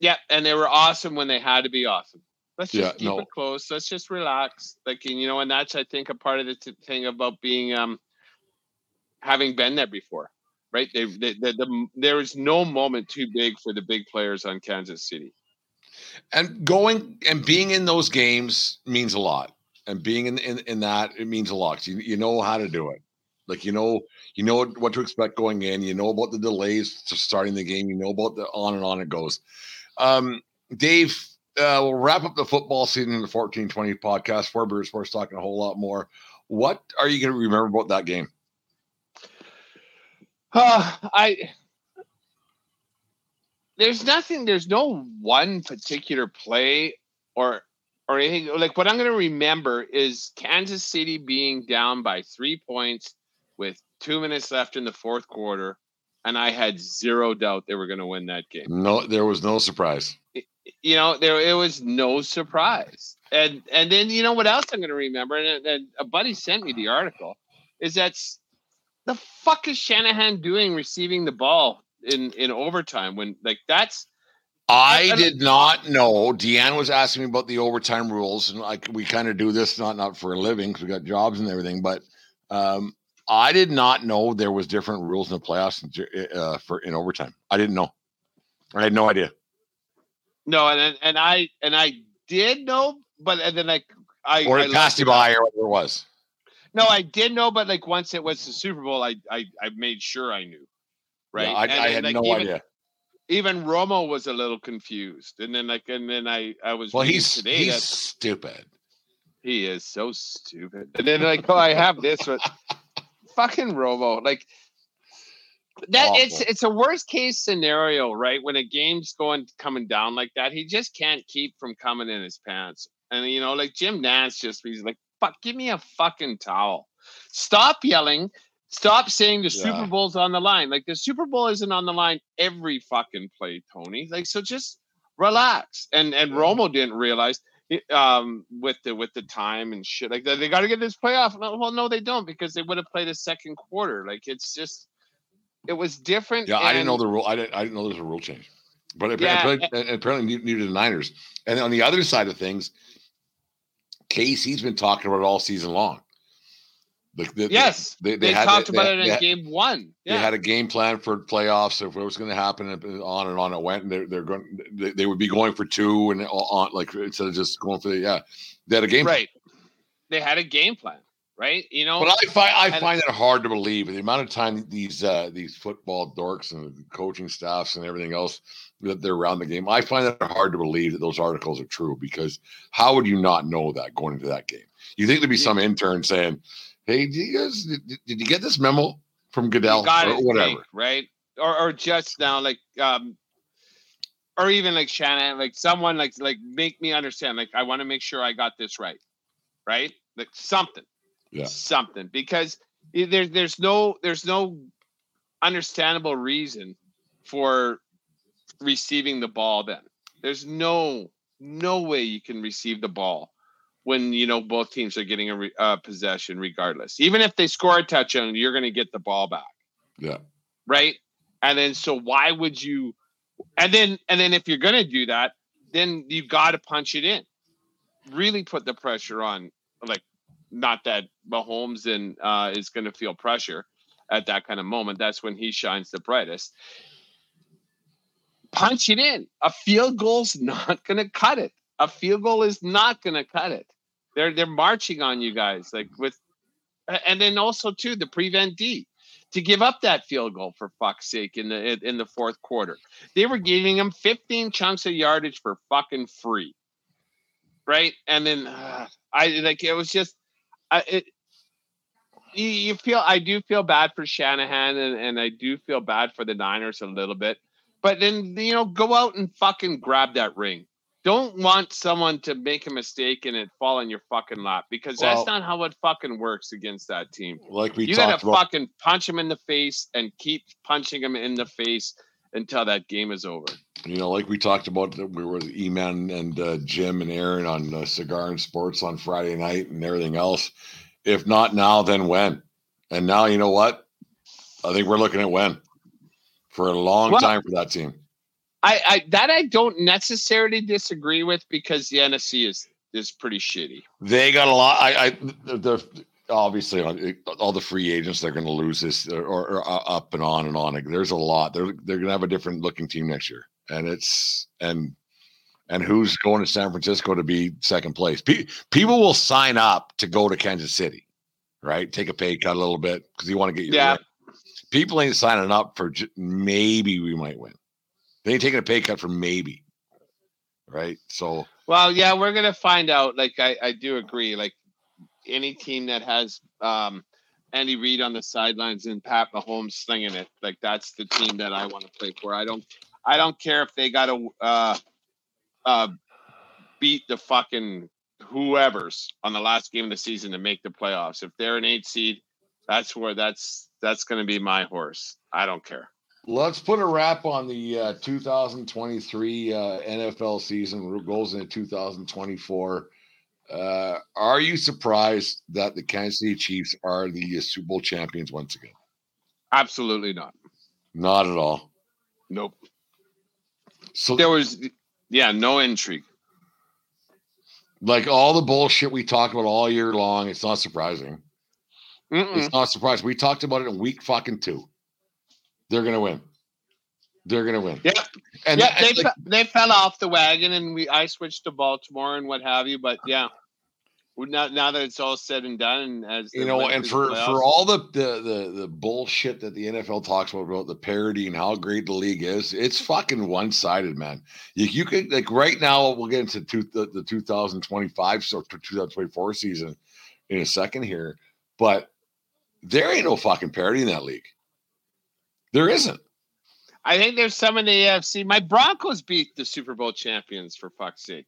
yeah, and they were awesome when they had to be awesome. Let's just Yeah, keep no. it close. Let's just relax. Like and, you know, and that's I think a part of the t- thing about being um having been there before, right? They, they, the, the there is no moment too big for the big players on Kansas City. and going and being in those games means a lot and being in in, in that it means a lot you, you know how to do it like you know you know what to expect going in you know about the delays to starting the game you know about the on and on it goes um dave uh, we'll wrap up the football season in the 1420 podcast for Beer Sports talking a whole lot more. What are you going to remember about that game? Uh, I there's nothing. There's no one particular play or or anything. Like what I'm going to remember is Kansas City being down by three points with two minutes left in the fourth quarter, and I had zero doubt they were going to win that game. No, there was no surprise. You know, there it was no surprise. And and then you know what else I'm going to remember? And, and a buddy sent me the article. Is that's the fuck is Shanahan doing receiving the ball in in overtime when like that's I I- I- did not know. Deanne was asking me about the overtime rules, and like we kind of do this not not for a living because we got jobs and everything. But um, I did not know there was different rules in the playoffs uh, for in overtime. I didn't know. I had no idea. no and and I and I did know, but and then like I Or I it passed you looked it up. by, or whatever it was. No, I did know, but like once it was the Super Bowl, I I, I made sure I knew. Right. Yeah, I, And I had like, no even, idea. Even Romo was a little confused, and then like and then I I was Well, he's today he's stupid. He is so stupid. And then like, oh, I have this, but [laughs] fucking Romo, like that. It's it's a worst case scenario, right? When a game's going coming down like that, he just can't keep from coming in his pants. And you know, like Jim Nantz just he's like, fuck, give me a fucking towel. Stop yelling. Stop saying the Yeah. Super Bowl's on the line. Like the Super Bowl isn't on the line every fucking play, Tony. Like so, just relax. And and Yeah. Romo didn't realize um with the with the time and shit like that. They got to get this playoff. Well, no, they don't because they would have played a second quarter. Like it's just it was different. Yeah, I didn't know the rule. I didn't. I didn't know there was a rule change. But Yeah, apparently, and apparently neither- did the Niners. And on the other side of things, KC's been talking about it all season long. Like the, the- Yes, they, they, had talked they- about they- it in had- game one. They had a game plan for playoffs if it was going to happen, and on and on it went. And they're, they're going. They, they would be going for two and on like instead of just going for the yeah. They had a game plan. right. They had a game plan, right? You know, But I find I find it hard to believe the amount of time these uh, these football dorks and coaching staffs and everything else that they're around the game. I find it hard to believe that those articles are true because how would you not know that going into that game? You think there'd be some intern saying, "Hey, did you guys did, did you get this memo from Goodell or whatever?" Right? Or or just now, like um, or even like Shannon, like someone like like make me understand. Like I want to make sure I got this right, right? Like something, Yeah. something because there's there's no there's no understandable reason for receiving the ball. Then there's no no way you can receive the ball when you know both teams are getting a re, uh, possession regardless. Even if they score a touchdown you're going to get the ball back. Yeah. right? And then so why would you and then and then if you're going to do that then you've got to punch it in. Really put the pressure on like not that Mahomes and uh, is going to feel pressure at that kind of moment. That's when he shines the brightest. Punch it in. A field goal's [laughs] not going to cut it. A field goal is not going to cut it they're they're marching on you guys like with and then also too the prevent D to give up that field goal for fuck's sake in the in, the fourth quarter. They were giving him 15 chunks of yardage for fucking free. Right? And then uh, I like it was just I it you, you feel I do feel bad for Shanahan and, and I do feel bad for the Niners a little bit. but then you know, go out and fucking grab that ring. Don't want someone to make a mistake and it fall in your fucking lap because Well- that's not how it fucking works against that team. Like we you gotta about. fucking punch him in the face and keep punching him in the face until that game is over. You know, like we talked about, that we were with E-Man and uh, Jim and Aaron on uh, Cigar and Sports on Friday night and everything else. If not now, then when? And now, you know what? I think we're looking at when for a long Well- time for that team. I, I that I don't necessarily disagree with because the NFC is is pretty shitty. They got a lot. I, I the obviously uh, all the free agents they're going to lose this or, or, or up and on and on. There's a lot. They're they're going to have a different looking team next year, and it's and and who's going to San Francisco to be second place? Pe- people will sign up to go to Kansas City, right? Take a pay cut a little bit because you want to get your Yeah. ring. People ain't signing up for j- maybe we might win. They ain't taking a pay cut for maybe, right? So Well, yeah, we're gonna find out. Like I, I do agree. Like any team that has um Andy Reid on the sidelines and Pat Mahomes slinging it, like that's the team that I want to play for. I don't I don't care if they got to uh uh beat the fucking whoever's on the last game of the season to make the playoffs. If they're an eight seed, that's where that's that's gonna be my horse. I don't care. Let's put a wrap on the uh, 2023 uh, NFL season. Goes into 2024. Uh, are you surprised that the Kansas City Chiefs are the uh, Super Bowl champions once again? Absolutely not. Not at all. Nope. So, There was yeah, no intrigue. like all the bullshit we talked about all year long, it's not surprising. Mm-mm. It's not surprising. We talked about it in week fucking two. They're gonna win. They're gonna win. Yeah. and yeah, they, like, they fell off the wagon, and we I switched to Baltimore and what have you. But yeah, now now that it's all said and done, and as you know, and for the for all the, the the the bullshit that the NFL talks about about the parity and how great the league is, it's fucking one sided, man. You, you could like right now we'll get into two, the, the 2025 so 2024 season in a second here, but there ain't no fucking parity in that league. There isn't. I think there's some in the AFC. My Broncos beat the Super Bowl champions for fuck's sake,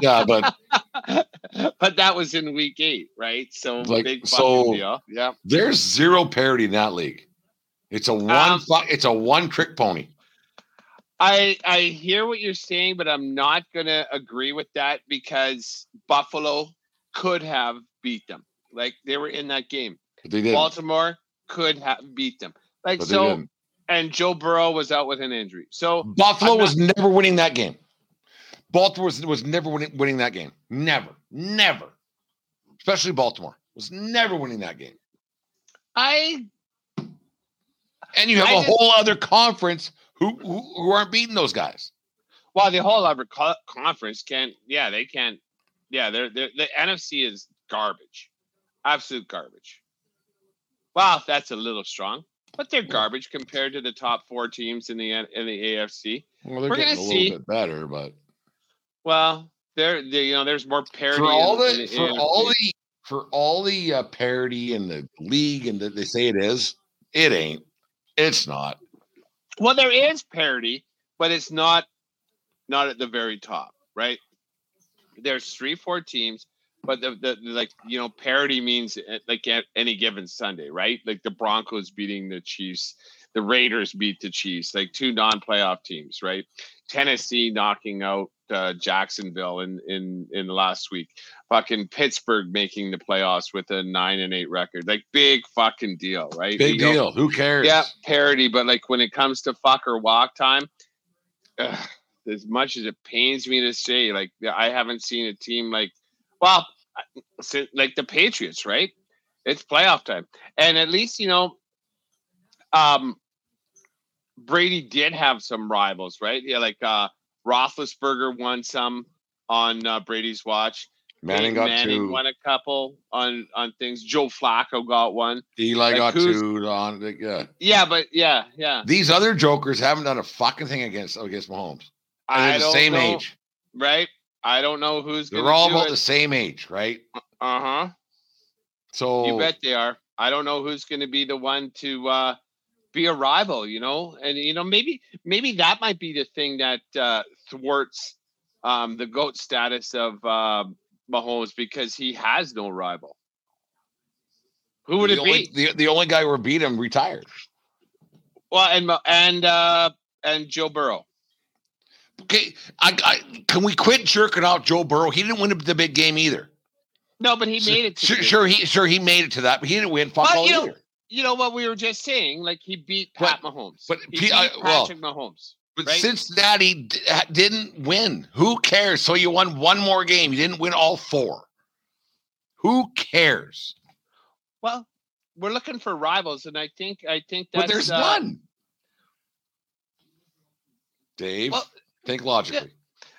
Yeah, but [laughs] but that was in Week Eight, right? So Like, big so- deal. Yeah, there's zero parity in that league. It's a one Um, it's a one trick pony. I I hear what you're saying, but I'm not gonna agree with that because Buffalo could have beat them. Like they were in that game. But they didn't. Baltimore could have beat them. Like so, didn't. and Joe Burrow was out with an injury. So Buffalo not- was never winning that game. Baltimore was, was never winning, winning that game. Never, never. Especially Baltimore was never winning that game. I And you have I a whole other conference who, who who aren't beating those guys. well, the whole other co- conference can't. Yeah, they can't. Yeah, they're, they're the NFC is garbage, absolute garbage. Well, that's a little strong, but they're garbage compared to the top four teams in the in the AFC. Well, they're We're getting a little see. bit better, but Well, there, you know, there's more parity for all the in for all the for all the uh, parity in the league and that they say it is, it ain't. It's not. Well, there is parity, but it's not not at the very top, right? There's three, four teams, but the, the like you know, parity means uh, like at any given Sunday, right? Like the Broncos beating the Chiefs, the Raiders beat the Chiefs, like two non-playoff teams, right? Tennessee knocking out uh, Jacksonville in in in the last week. Fucking Pittsburgh making the playoffs with a nine and eight record, like big fucking deal, right? Big You know, deal. Who cares? yeah, parity but like when it comes to fuck or walk time, ugh, as much as it pains me to say, like I haven't seen a team like, well, like the Patriots, right? It's playoff time, and at least you know, um, Brady did have some rivals, right? Yeah, like uh, Roethlisberger won some on uh, Brady's watch. Manning Peyton got Manning two. won a couple on on things. Joe Flacco got one. Eli like, got two. On yeah. Yeah, but yeah, yeah. These other jokers haven't done a fucking thing against against Mahomes. And I they're the same know, age. right? I don't know who's They're going all about it. the same age, right? Uh huh. So You bet they are. I don't know who's going to be the one to uh be a rival, you know, and you know maybe maybe that might be the thing that uh, thwarts um, the goat status of uh, Mahomes because he has no rival. Who would the it only, be? The, the only guy who beat him retired. Well, and and uh, and Joe Burrow. Okay, I, I can we quit jerking out Joe Burrow? He didn't win the big game either. No, but he made it. To Sure, sure, he sure he made it to that, but he didn't win. Fuck all you know, either. You know what we were just saying? Like he beat Pat Mahomes. but he P- beat I- well, Patrick Mahomes. But right? Cincinnati d- didn't win. Who cares? So you won one more game. You didn't win all four. Who cares? Well, we're looking for rivals, and I think I think that's but there's uh, none. Dave, Well, think logically.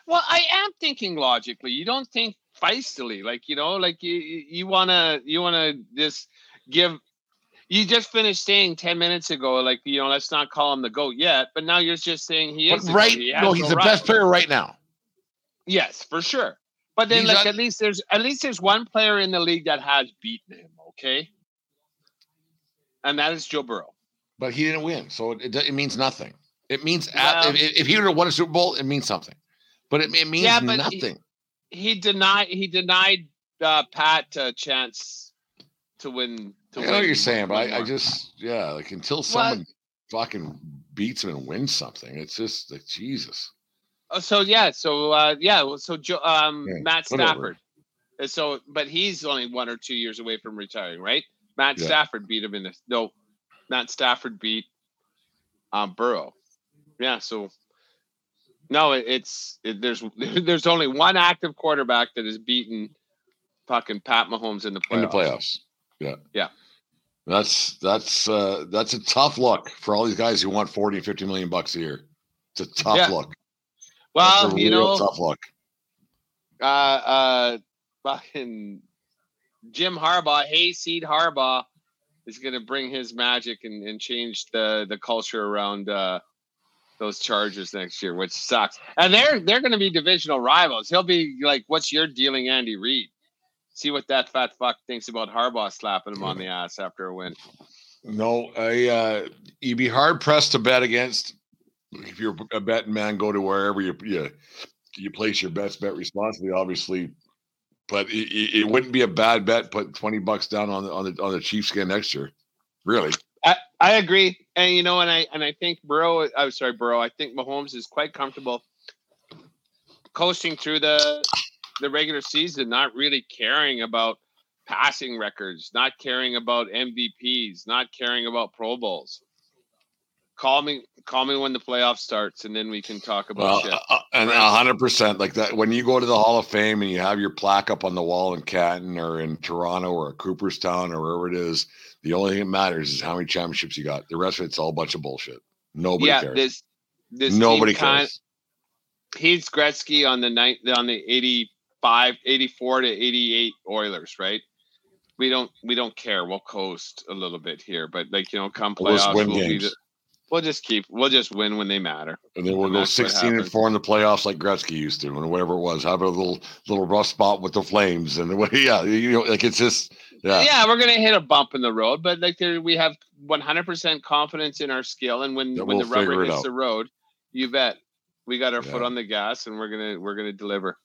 Well, I am thinking logically. You don't think feistily, like you know, like you you- wanna you wanna just give. You just finished saying ten minutes ago, like you know, let's not call him the goat yet, but now you're just saying he is. right. He no, he's the rival. best player right now. Yes, for sure. But then, He's like not- at least there's at least there's one player in the league that has beaten him. Okay, and that is Joe Burrow. But he didn't win, so it, it means nothing. It means Well- at, if, if he would have won a Super Bowl, it means something. But it, it means Yeah, but nothing. He denied he denied uh, Pat a chance to win. To I win know what you're saying, but I, I just yeah, like until someone fucking beats him and wins something, it's just like Jesus. Oh, so yeah, so uh, yeah, so Joe, um, Yeah, Matt. Stafford. Uh, So, but he's only one or two years away from retiring, right? Matt Yeah. Stafford beat him in the no. Matt Stafford beat um, Burrow. Yeah, so no, it, it's it, there's [laughs] there's only one active quarterback that has beaten fucking Pat Mahomes in the playoffs. in the playoffs. Yeah. Yeah. That's that's uh that's a tough look for all these guys who want 40 and 50 million bucks a year. It's a tough Yeah. look. Well, you know, tough look. uh, uh, fucking Jim Harbaugh, hayseed Harbaugh, is going to bring his magic and, and change the the culture around uh, those Chargers next year, which sucks. And they're they're going to be divisional rivals. He'll be like, "What's your dealing, Andy Reid?" See what that fat fuck thinks about Harbaugh slapping him on the ass after a win. No, I uh you'd be hard pressed to bet against if you're a betting man, go to wherever you you, you place your bets, bet responsibly, obviously. But it, it, wouldn't be a bad bet. Put twenty bucks down on the on the on the Chiefs again next year. Really, I, agree, and you know, and I and I think Burrow. I'm sorry, Burrow. I think Mahomes is quite comfortable coasting through the the regular season, not really caring about passing records, not caring about MVPs, not caring about Pro Bowls. Call me, call me when the playoff starts, and then we can talk about well, shit. uh, and a hundred percent like that. When you go to the Hall of Fame and you have your plaque up on the wall in Canton or in Toronto or Cooperstown or wherever it is, the only thing that matters is how many championships you got. The rest of it's all a bunch of bullshit. Nobody yeah, cares. this this Nobody cares. he's Gretzky on the night on the 85 84 to 88 Oilers, right? We don't we don't care. We'll coast a little bit here, but like you know, come We'll playoffs, win we'll, be games. the, we'll just keep we'll just win when they matter. And then we'll And go 16 and 4 in the playoffs like Gretzky used to, and whatever it was. Have a little little rough spot with the Flames. And the way, [laughs] yeah, you know, like it's just, yeah. Yeah. we're gonna hit a bump in the road, but like there, we have 100 percent confidence in our skill, and when Yeah, when we'll the rubber hits out. the road, you bet we got our foot on the gas, and we're gonna we're gonna deliver.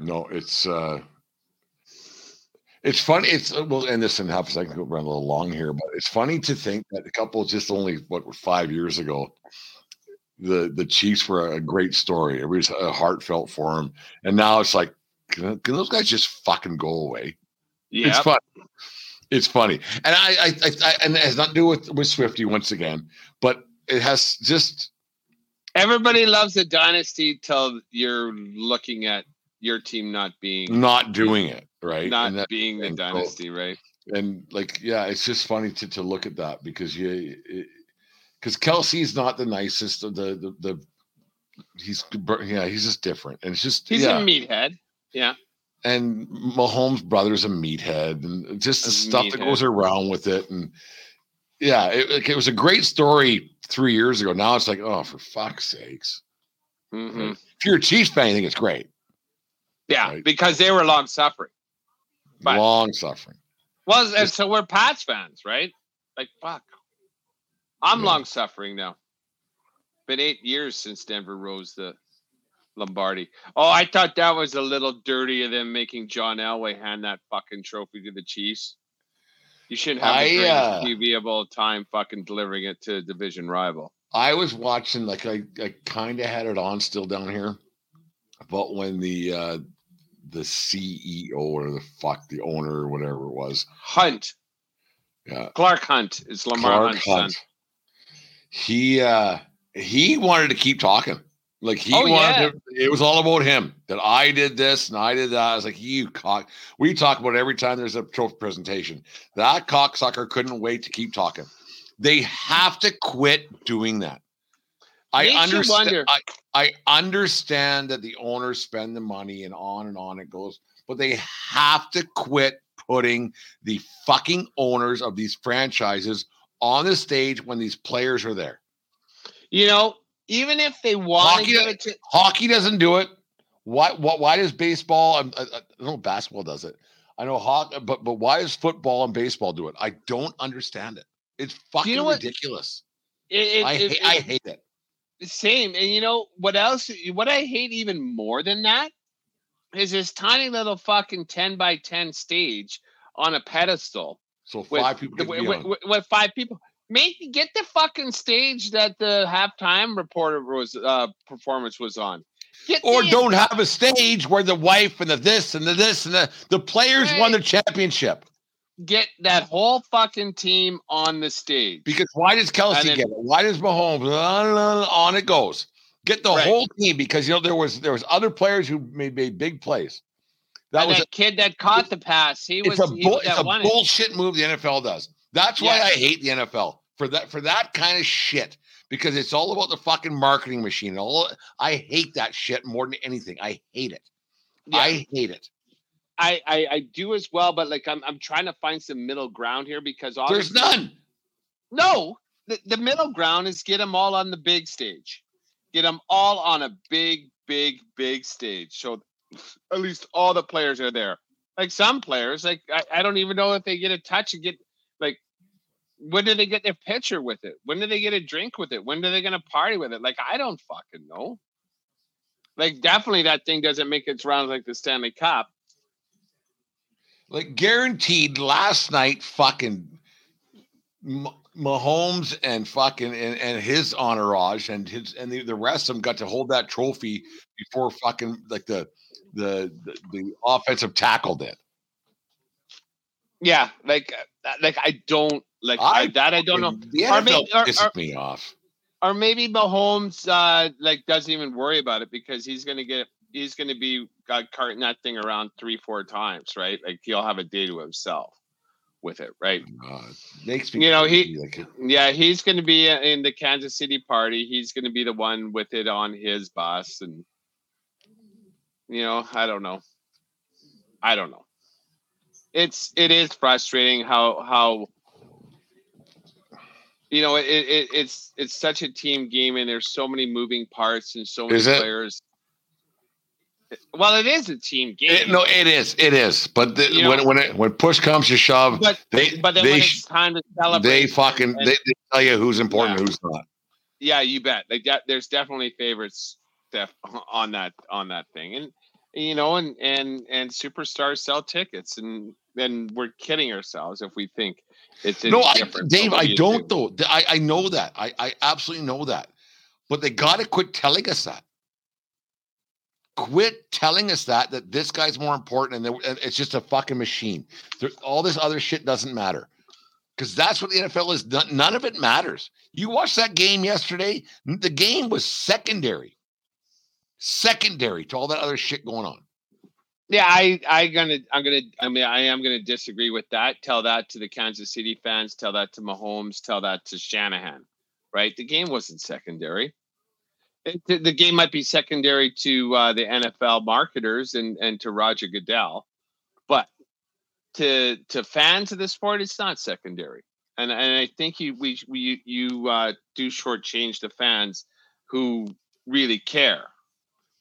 No, it's, uh, it's funny. It's, uh, we'll end this in half a second. Go run a little long here, but it's funny to think that a couple just only, what, five years ago, the the Chiefs were a great story. It was uh, heartfelt for them. And now it's like, can, can those guys just fucking go away? Yeah, It's fun. It's funny, and I, I, I, I, and it has nothing to do with with Swifty once again, but it has just everybody loves a dynasty till you're looking at your team not being not doing it right. not that, being the dynasty, right? and like, yeah, it's just funny to to look at that because you, because Kelce's not the nicest of the the the. He's yeah, he's just different, and it's just He's yeah. a meathead. Yeah. and Mahomes' brother's a meathead, and just the A stuff that goes around with it, and yeah, it, like, it was a great story three years ago. Now it's like, oh, for fuck's sakes! hmm If you're a Chiefs fan, you think it's great. Yeah, Right. because they were long suffering. Long suffering. Well, and so we're Pats fans, right? Like fuck. I'm Yeah. long suffering now. Been eight years since Denver rose the Lombardi. Oh, I thought that was a little dirty of them making John Elway hand that fucking trophy to the Chiefs. You shouldn't have the I, greatest uh, QB of all time fucking delivering it to a division rival. I was watching, like I, I kind of had it on still down here, but when the uh the CEO or the fuck the owner or whatever it was, Hunt. Yeah. Clark Hunt is Lamar Clark Hunt's Hunt, son. he uh he wanted to keep talking. Like he Oh, wanted yeah. to, it was all about him that I did this and I did that. I was like, you cock. We talk about every time there's a trophy presentation. That cocksucker couldn't wait to keep talking. They have to quit doing that. I understand. I, I understand that the owners spend the money and on and on it goes, but they have to quit putting the fucking owners of these franchises on the stage when these players are there. You know, even if they want Hockey does- it to Hockey doesn't do it. Why? What? Why does baseball? I, I, uh, uh, I know basketball does it. I know hockey, but but why does football and baseball do it? I don't understand it. It's fucking know ridiculous. it, it, I it- I hate it. Same. And you know what else? What I hate even more than that is this tiny little fucking 10 by 10 stage on a pedestal So five people with, be with, with- with five people. Make get the fucking stage that the halftime reporter was uh performance was on. Get Or the- don't have a stage where the wife and the this and the this and the the players won the championship. Get that whole fucking team on the stage. Because why does Kelce then- get it? Why does Mahomes? On, on, on it goes. Get the Right. whole team because you know there was there was other players who made, made big plays. That and was that kid that caught the pass, he was it's a he it's a it. bullshit move the NFL does. That's why Yeah. I hate the NFL for that for that kind of shit because it's all about the fucking marketing machine. All I hate that shit more than anything. I hate it. Yeah. I hate it. I, I I do as well, but like I'm I'm trying to find some middle ground here because There's none. no the, the middle ground is get them all on the big stage, get them all on a big big big stage. So at least all the players are there. Like some players, like I, I don't even know if they get a touch and get like when do they get their picture with it? When do they get a drink with it? When are they gonna party with it? Like I don't fucking know. Like definitely that thing doesn't make its rounds like the Stanley Cup. Like guaranteed last night, fucking Mahomes and fucking and, and his entourage and his and the, the rest of them got to hold that trophy before fucking like the the the, the offensive tackle did. Yeah, like uh, like I don't like I that I don't know. The Or maybe- or- pisses or- me off. Or maybe Mahomes uh like doesn't even worry about it because he's gonna get he's gonna be uh, carting that thing around three four times, right? Like he'll have a day to himself with it, right? Uh, makes me You know, he- like, Yeah, he's gonna be uh, in the Kansas City party. He's gonna be the one with it on his bus, and you know, I don't know. I don't know. It's it is frustrating how how you know it, it it's it's such a team game and there's so many moving parts and so many players. Well, it is a team game. it, no, it is, it is. But the, You know- when when it, when push comes to shove, but they but then they when it's time to celebrate, they fucking and- they, they tell you who's important, and who's not. yeah, you bet. Like that, there's definitely favorites def- on that on that thing, and you know, and and and superstars sell tickets, and then we're kidding ourselves if we think it's No, I. Dave, I don't do? though. I, I know that. I, I absolutely know that. But they got to quit telling us that. Quit telling us that that this guy's more important and, it's just a fucking machine. All this other shit doesn't matter. Because that's what the NFL is. None, none of it matters. You watched that game yesterday. The game was secondary. Secondary to all that other shit going on. Yeah, I I gonna I'm gonna I mean I am gonna disagree with that. Tell that to the Kansas City fans. Tell that to Mahomes. Tell that to Shanahan. Right? The game wasn't secondary. The game might be secondary to uh, the NFL marketers and and to Roger Goodell, but to to fans of the sport, it's not secondary. And and I think you we we you uh, do shortchange the fans who really care,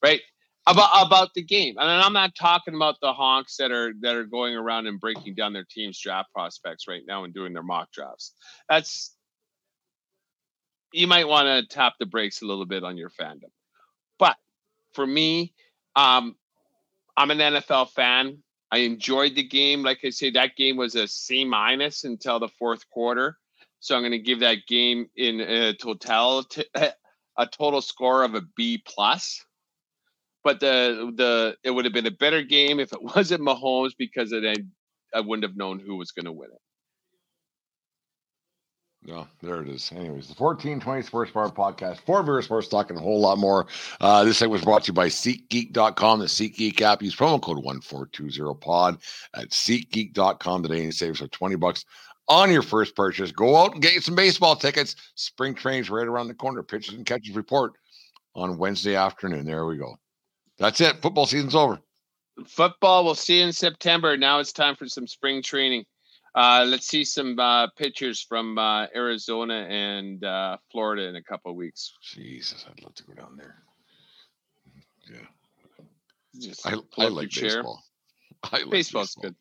right? about about the game. And I'm not talking about the honks that are that are going around and breaking down their team's draft prospects right now and doing their mock drafts. That's you might want to tap the brakes a little bit on your fandom. But for me, um, I'm an NFL fan. I enjoyed the game. Like I said, that game was a C minus until the fourth quarter. So I'm going to give that game in a total a total score of a B plus. But the the it would have been a better game if it [laughs] wasn't Mahomes because it I wouldn't have known who was going to win it. No, there it is. Anyways, the 1420 Sports Bar podcast for Beer Sports Talk and a whole lot more. Uh, this segment was brought to you by SeatGeek.com, the SeatGeek app. Use promo code 1420pod at SeatGeek.com today and save yourself 20 bucks on your first purchase. Go out and get some baseball tickets. Spring training's right around the corner. Pitches and catches report on Wednesday afternoon. There we go. That's it. Football season's over. Football, we'll see you in September. Now it's time for some spring training. Uh, let's see some uh, pictures from uh, Arizona and uh, Florida in a couple of weeks. Jesus, I'd love to go down there. Yeah, Just I, I like baseball. I like Baseball's baseball. good.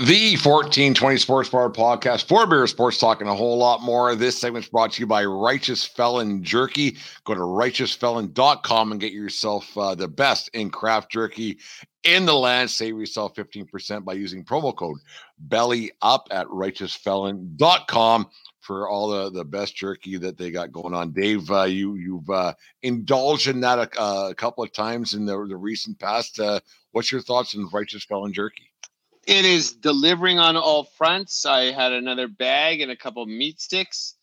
The 1420 Sports Bar podcast for Beer Sports talking a whole lot more. This segment's brought to you by Righteous Felon Jerky. Go to righteousfelon.com and get yourself uh, the best in craft jerky in the land. Save yourself 15% by using promo code belly up at righteousfelon.com for all the, the best jerky that they got going on. Dave, uh, you, you've uh, indulged in that a, a couple of times in the, the recent past. Uh, what's your thoughts on Righteous Felon Jerky? It is delivering on all fronts. I had another bag and a couple meat sticks.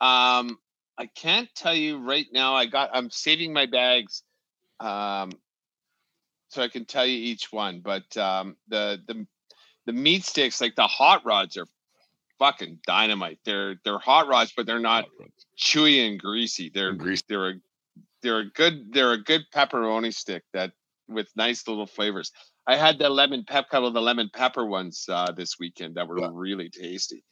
Um, I can't tell you right now. I got. I'm saving my bags, um, so I can tell you each one. But um, the the the meat sticks, like the hot rods, are fucking dynamite. They're they're hot rods, but they're not chewy and greasy. They're And greasy. they're a they're a good they're a good pepperoni stick that with nice little flavors. I had the lemon pep couple of the lemon pepper ones uh, this weekend that were Yeah. really tasty.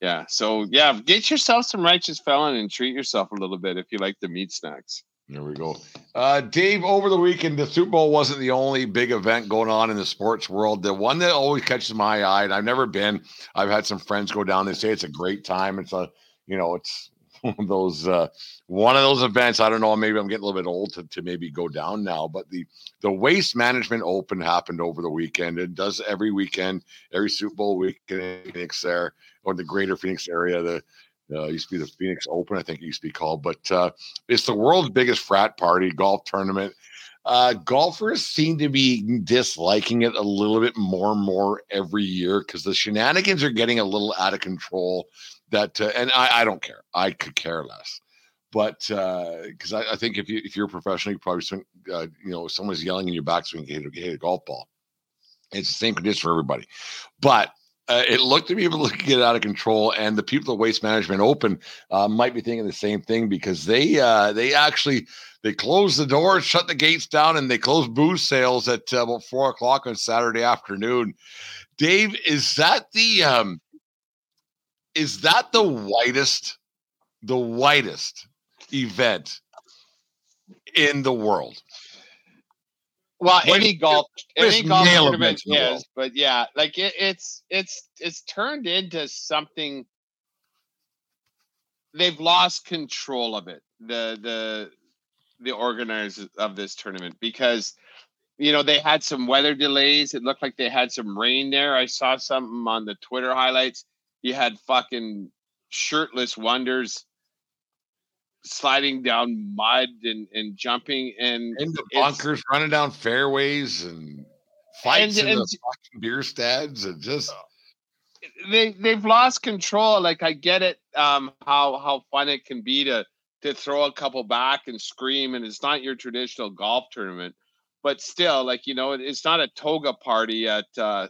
Yeah, so yeah, get yourself some righteous felon and treat yourself a little bit if you like the meat snacks. There we go. Uh, Dave, over the weekend, the Super Bowl wasn't the only big event going on in the sports world. The one that always catches my eye, and I've never been, I've had some friends go down. They say it's a great time. It's a, you know, it's [laughs] one of those, uh, one of those events. I don't know. Maybe I'm getting a little bit old to, to maybe go down now, but the the Waste Management Open happened over the weekend. It does every weekend, every Super Bowl weekend in Phoenix there, or the greater Phoenix area. The uh, used to be the Phoenix Open, I think it used to be called, but uh, it's the world's biggest frat party golf tournament. Uh, golfers seem to be disliking it a little bit more and more every year because the shenanigans are getting a little out of control. That uh, and I, I don't care. I could care less. But because I, I think if you if you're a professional, you probably swing. Uh, you know, someone's yelling in your backswing, you hit, a- hit a golf ball. It's the same condition for everybody. But uh, it looked to be able to get out of control, and the people at Waste Management Open uh, might be thinking the same thing because they uh, they actually they closed the doors, shut the gates down, and they closed booze sales at uh, about four o'clock on Saturday afternoon. Dave, is that the um, is that the whitest, the whitest event in the world? Well, What any golf, any golf tournament is, but yeah, like it, it's it's it's turned into something. They've lost control of it. The the the organizers of this tournament because you know they had some weather delays. It looked like they had some rain there. I saw something on the Twitter highlights. You had fucking shirtless wonders sliding down mud and, and jumping and Into bunkers, running down fairways, and fights And- in the fucking beer stads, and just they they've lost control. Like I get it, um, how how fun it can be to to throw a couple back and scream, and it's not your traditional golf tournament, but still, like you know, it's not a toga party at uh,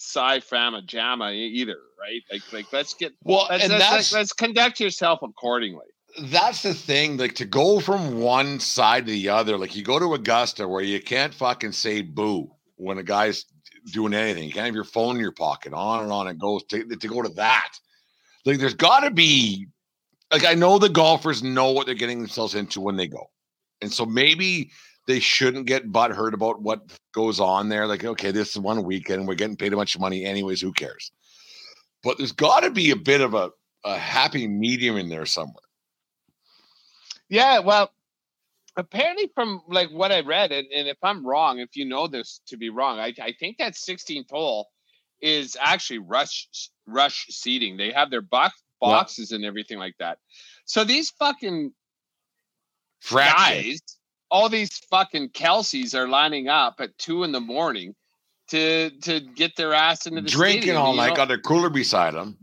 sci fama jamma either, right? Like, like let's get well, let's, and let's, that's let's conduct yourself accordingly. that's the thing. Like to go from one side to the other. Like you go to Augusta where you can't fucking say boo when a guy's doing anything. You can't have your phone in your pocket. On and on it goes. To, to go to that, like there's got to be. Like I know the golfers know what they're getting themselves into when they go, and so maybe they shouldn't get butthurt about what goes on there. Like, okay, this is one weekend, we're getting paid a bunch of money anyways. Who cares? But there's got to be a bit of a, a happy medium in there somewhere. Yeah, well, apparently from like what I read, and, and if I'm wrong, if you know this to be wrong, I, I think that 16th hole is actually rush rush seating. They have their box boxes and everything like that. So these fucking Fraction. guys, all these fucking Kelseys are lining up at two in the morning to to get their ass into the drinking stadium, all night, know? got their cooler beside them.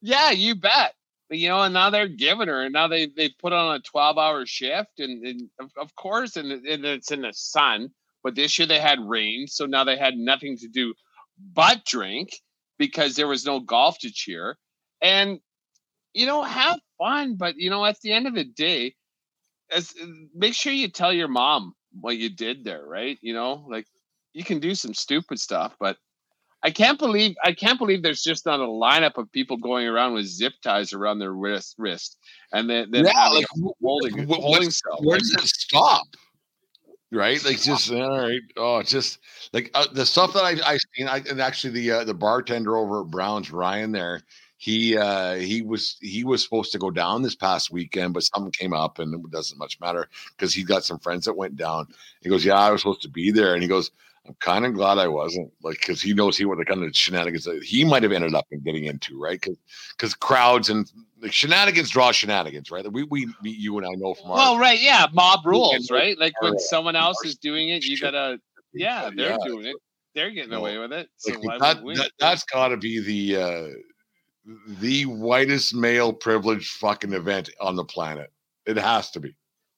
Yeah, you bet. You know, and now they're giving her, and now they they put on a twelve hour shift, and, and of, of course, and, and it's in the sun. But this year they had rain, so now they had nothing to do but drink because there was no golf to cheer. And you know, have fun, but you know, at the end of the day, as make sure you tell your mom what you did there, right? You know, like you can do some stupid stuff, but I can't believe I can't believe there's just not a lineup of people going around with zip ties around their wrist, wrist and then, then Yeah, like, holding holding cell. Where does it stop? Right, like just all right. Oh, just like uh, the stuff that I I seen. I and actually the uh, the bartender over at Browns, Ryan, there. He uh he was he was supposed to go down this past weekend, but something came up, and it doesn't much matter because he got some friends that went down. He goes, "Yeah, I was supposed to be there," and he goes, "I'm kind of glad I wasn't," like because he knows he what the kind of shenanigans that he might have ended up in getting into, right? Because because crowds and like shenanigans draw shenanigans, right? We we, you and I know from our Well, right, yeah, mob rules, right? Like when someone else is doing it, you gotta, [laughs] yeah, they're Yeah. doing it, they're getting away with it. So Like, why that? That, that's got to be the uh the whitest male privilege fucking event on the planet. It has to be.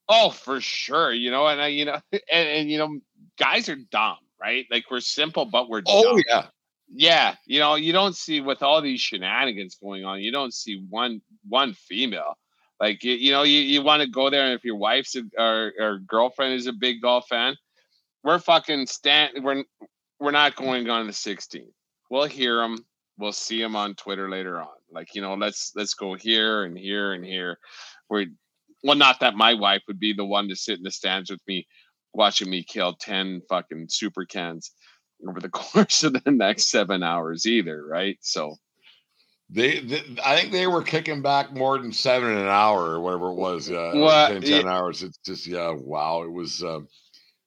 Oh, for sure. You know, and I, you know, [laughs] and, and you know, guys are dumb, right? Like we're simple, but we're oh, dumb. Oh yeah, yeah. You know, you don't see with all these shenanigans going on, you don't see one one female. Like you, you know, you, you want to go there, and if your wife's a, or or girlfriend is a big golf fan, we're fucking stand. We're we're not going on the 16th. We'll hear them. We'll see them on Twitter later on. Like you know, let's let's go here and here and here. We're well, not that my wife would be the one to sit in the stands with me, watching me kill ten fucking super cans over the [laughs] course of the next seven hours either, right? So they, they I think they were kicking back more than seven an hour or whatever it was. Uh, What? 10, 10 hours. It's just yeah, wow. It was. Uh,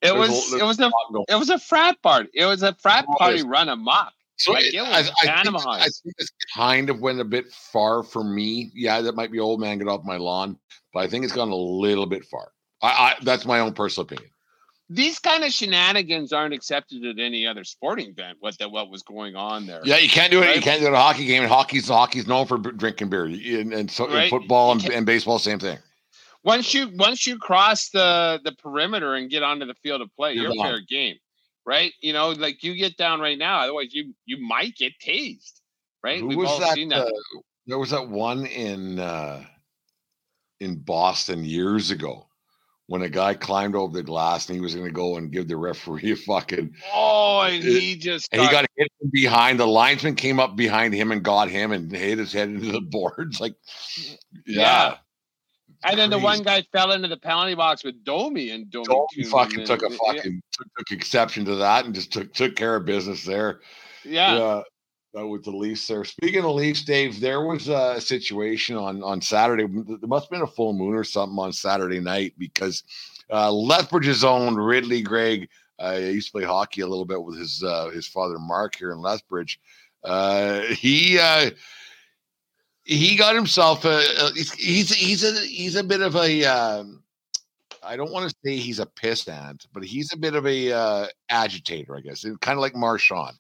it was a- it was a it was a frat party. It was a frat party run amok. It- it I, I, think, I think it's kind of went a bit far for me. Yeah, that might be old man get off my lawn, but I think it's gone a little bit far. I, I that's my own personal opinion. These kind of shenanigans aren't accepted at any other sporting event. What that what was going on there? Yeah, you can't do it. You can't do it at a hockey game. And hockey's hockey's known for drinking beer, and, and so and football and, and baseball, same thing. once you once you cross the the perimeter and get onto the field of play, You're you're, fair game, right? You know, like you get down right now, otherwise you you might get tased, right? Who We've was all that? seen that. uh, there was that one in uh, in Boston years ago when a guy climbed over the glass and he was going to go and give the referee [laughs] a fucking. oh, and he just And he got, got hit from behind. The linesman came up behind him and got him and hit his head into the [laughs] boards. Like, yeah. Yeah. And then the one guy fell into the penalty box with Domi, and Domi, Domi fucking in. took a Yeah, fucking took, took exception to that and just took took care of business there. yeah. yeah, uh, with the Leafs there. Speaking of Leafs, Dave, there was a situation on on Saturday. There must have been a full moon or something on Saturday night because uh, Lethbridge's own Ridley Greig. Uh, he used to play hockey a little bit with his uh, his father Mark here in Lethbridge. Uh, he uh, he got himself a, a he's he's a he's a bit of a um, I don't want to say he's a pissant, but he's a bit of a uh, agitator, I guess. Kind of like Marchand,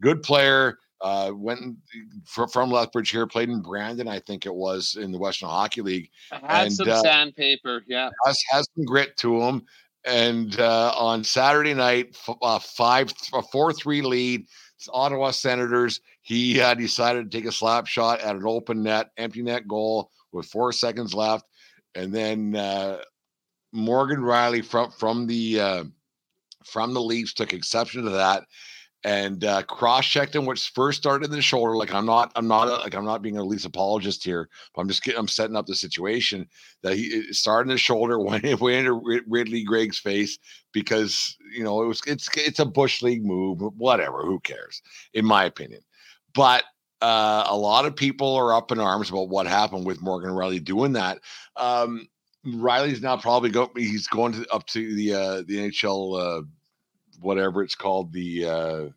good player. Uh, went fr- from Lethbridge here, played in Brandon, I think it was in the Western Hockey League. Had and, some uh, sandpaper, yeah. Has has some grit to him. And uh, on Saturday night, f- uh, five a four three lead. Ottawa Senators. He uh, decided to take a slap shot at an open net, empty net goal with four seconds left, and then uh, Morgan Rielly from from the uh, from the Leafs took exception to that and uh, cross-checked him, which first started in the shoulder. Like I'm not, I'm not, a, like I'm not being a Leafs apologist here, but I'm just getting, I'm setting up the situation that he started in the shoulder, [laughs] went, went into Ridley Greig's face because you know it was, it's, it's a bush league move, whatever. Who cares, in my opinion. But uh, a lot of people are up in arms about what happened with Morgan Rielly doing that. Um, Rielly's now probably go. He's going to up to the uh, the NHL, uh, whatever it's called, the, uh,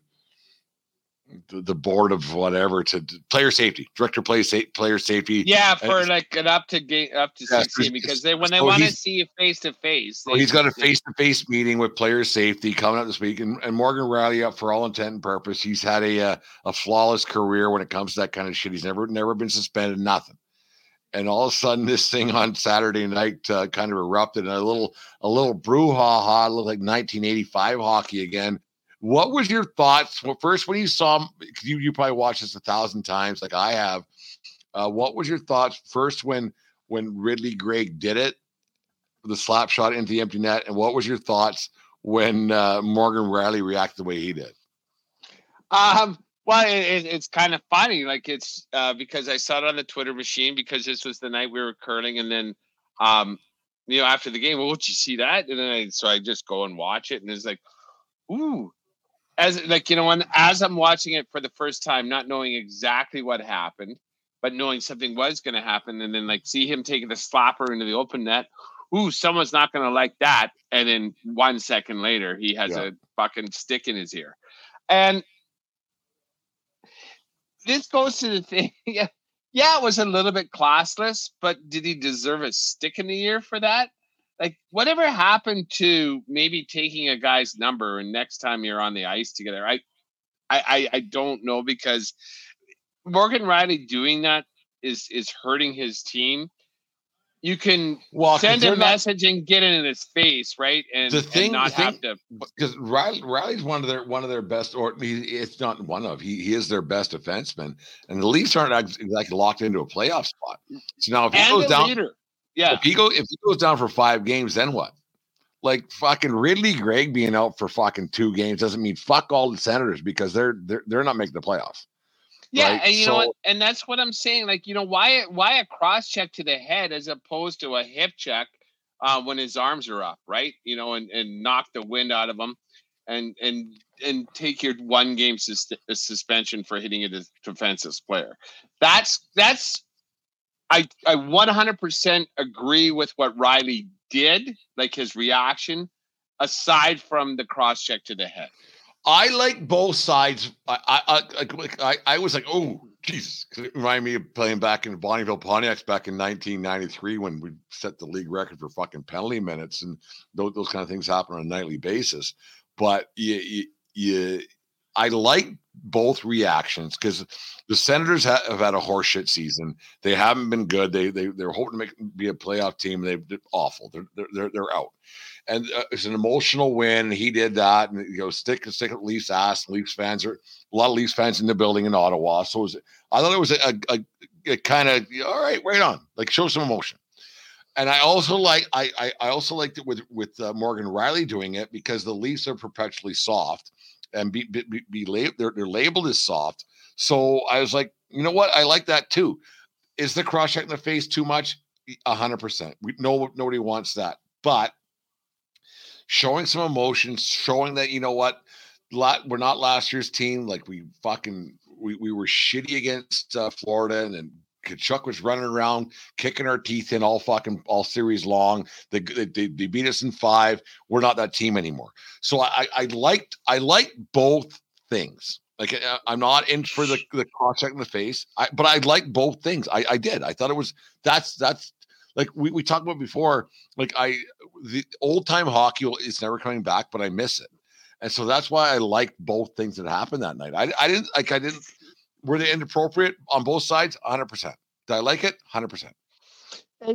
the board of whatever to, to player safety, director play sa- player safety. Yeah, for like an up to game up to yeah, sixteen because they when they so want to see you face to face. He's got a face to face meeting with player safety coming up this week, and, and Morgan Rielly up for all intent and purpose. He's had a, a a flawless career when it comes to that kind of shit. He's never never been suspended, nothing and all of a sudden this thing [laughs] on Saturday night uh, kind of erupted and a little a little brouhaha looked like 1985 hockey again. What was your thoughts well, first when you saw you you probably watched this a thousand times like I have. Uh, what was your thoughts first when when Ridley Greig did it, the slap shot into the empty net, and what was your thoughts when uh, Morgan Rielly reacted the way he did? Um, well, it, it's kind of funny, like it's uh, because I saw it on the Twitter machine because this was the night we were curling, and then, um, you know, after the game, well, did you see that? And then I so I just go and watch it, and it's like, ooh, as like you know, when as I'm watching it for the first time, not knowing exactly what happened, but knowing something was going to happen, and then like see him taking the slapper into the open net. Ooh, someone's not going to like that. And then one second later, he has yeah. a fucking stick in his ear, and this goes to the [laughs] thing. yeah, yeah, it was a little bit classless, but did he deserve a stick in the ear for that? Like, whatever happened to maybe taking a guy's number and next time you're on the ice together? I, I, I don't know because Morgan Rielly doing that is is hurting his team you can well, send a message not, and get it in his face, right? And, the thing, and not thing, have to because Rielly, Rielly's one of their one of their best, or he, it's not one of he he is their best defenseman, and the Leafs aren't exactly locked into a playoff spot. So now if he and goes down, leader. Yeah, if he go if he goes down for five games, then what? Like fucking Ridley Greig being out for fucking two games doesn't mean fuck all the Senators because they're they're they're not making the playoffs. Yeah, right? and you so, know what? And that's what I'm saying. Like, you know, why why a cross check to the head as opposed to a hip check uh, when his arms are up, right? You know, and, and knock the wind out of him and and and take your one game sus- suspension for hitting a defensive player. That's that's I I 100% agree with what Rielly did, like his reaction, aside from the cross check to the head. I like both sides. I I I, I, was like, oh, Jesus. It reminded me of playing back in Bonnyville Pontiacs back in 1993 when we set the league record for fucking penalty minutes, and those, those kind of things happen on a nightly basis. But you, you, you I like both reactions because the Senators ha- have had a horseshit season. They haven't been good. They they they're hoping to make be a playoff team. They've been awful. They're they're they're out and uh, it's an emotional win. He did that, and you know, stick stick at Leafs ass. Leafs fans are a lot of Leafs fans in the building in Ottawa. So was, I thought it was a, a, a kind of all right, right on, like show some emotion. And I also like I I, I also liked it with with uh, Morgan Rielly doing it because the Leafs are perpetually soft and be be, be, be lab- they're they're labeled as soft. So I was like, you know what, I like that too. Is the cross check in the face too much? A hundred percent. We no nobody wants that, but showing some emotions, showing that you know what, we're not last year's team. Like we fucking we, we were shitty against uh, Florida, and then Tkachuk was running around kicking our teeth in all fucking all series long. They, they, they beat us in five. We're not that team anymore. So I I liked I liked both things. Like uh, I'm not in for the the cross check in the face, I, but I like both things. I I did. I thought it was that's that's like we, we talked about before, like I the old time hockey is never coming back, but I miss it. And so that's why I like both things that happened that night. I, I didn't like I didn't were they inappropriate on both sides? 100 percent Did I like it? 100 percent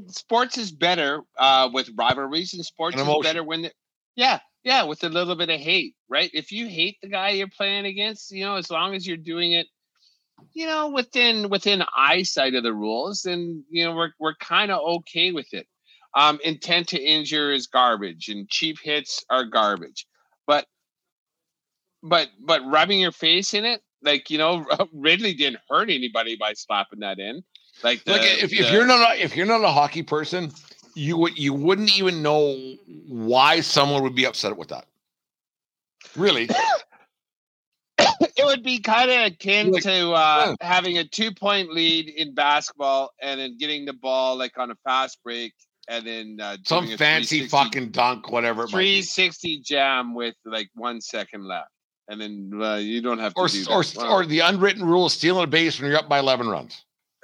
Sports is better uh with rivalries and sports and is better when yeah, yeah, with a little bit of hate, right? If you hate the guy you're playing against, you know, as long as you're doing it, you know, within within eyesight of the rules, then you know we're we're kind of okay with it. Um, intent to injure is garbage, and cheap hits are garbage. But but but rubbing your face in it, like you know, [laughs] Ridley didn't hurt anybody by slapping that in. Like, the, like if, the, if you're not a, if you're not a hockey person, you would you wouldn't even know why someone would be upset with that. Really, [laughs] it would be kind of akin Like, to uh, yeah. having a two point lead in basketball and then getting the ball like on a fast break and then uh, some fancy fucking dunk, whatever. Be. 360 jam with like one second left. And then uh, you don't have to Or do or or the unwritten rule of stealing a base when you're up by eleven runs.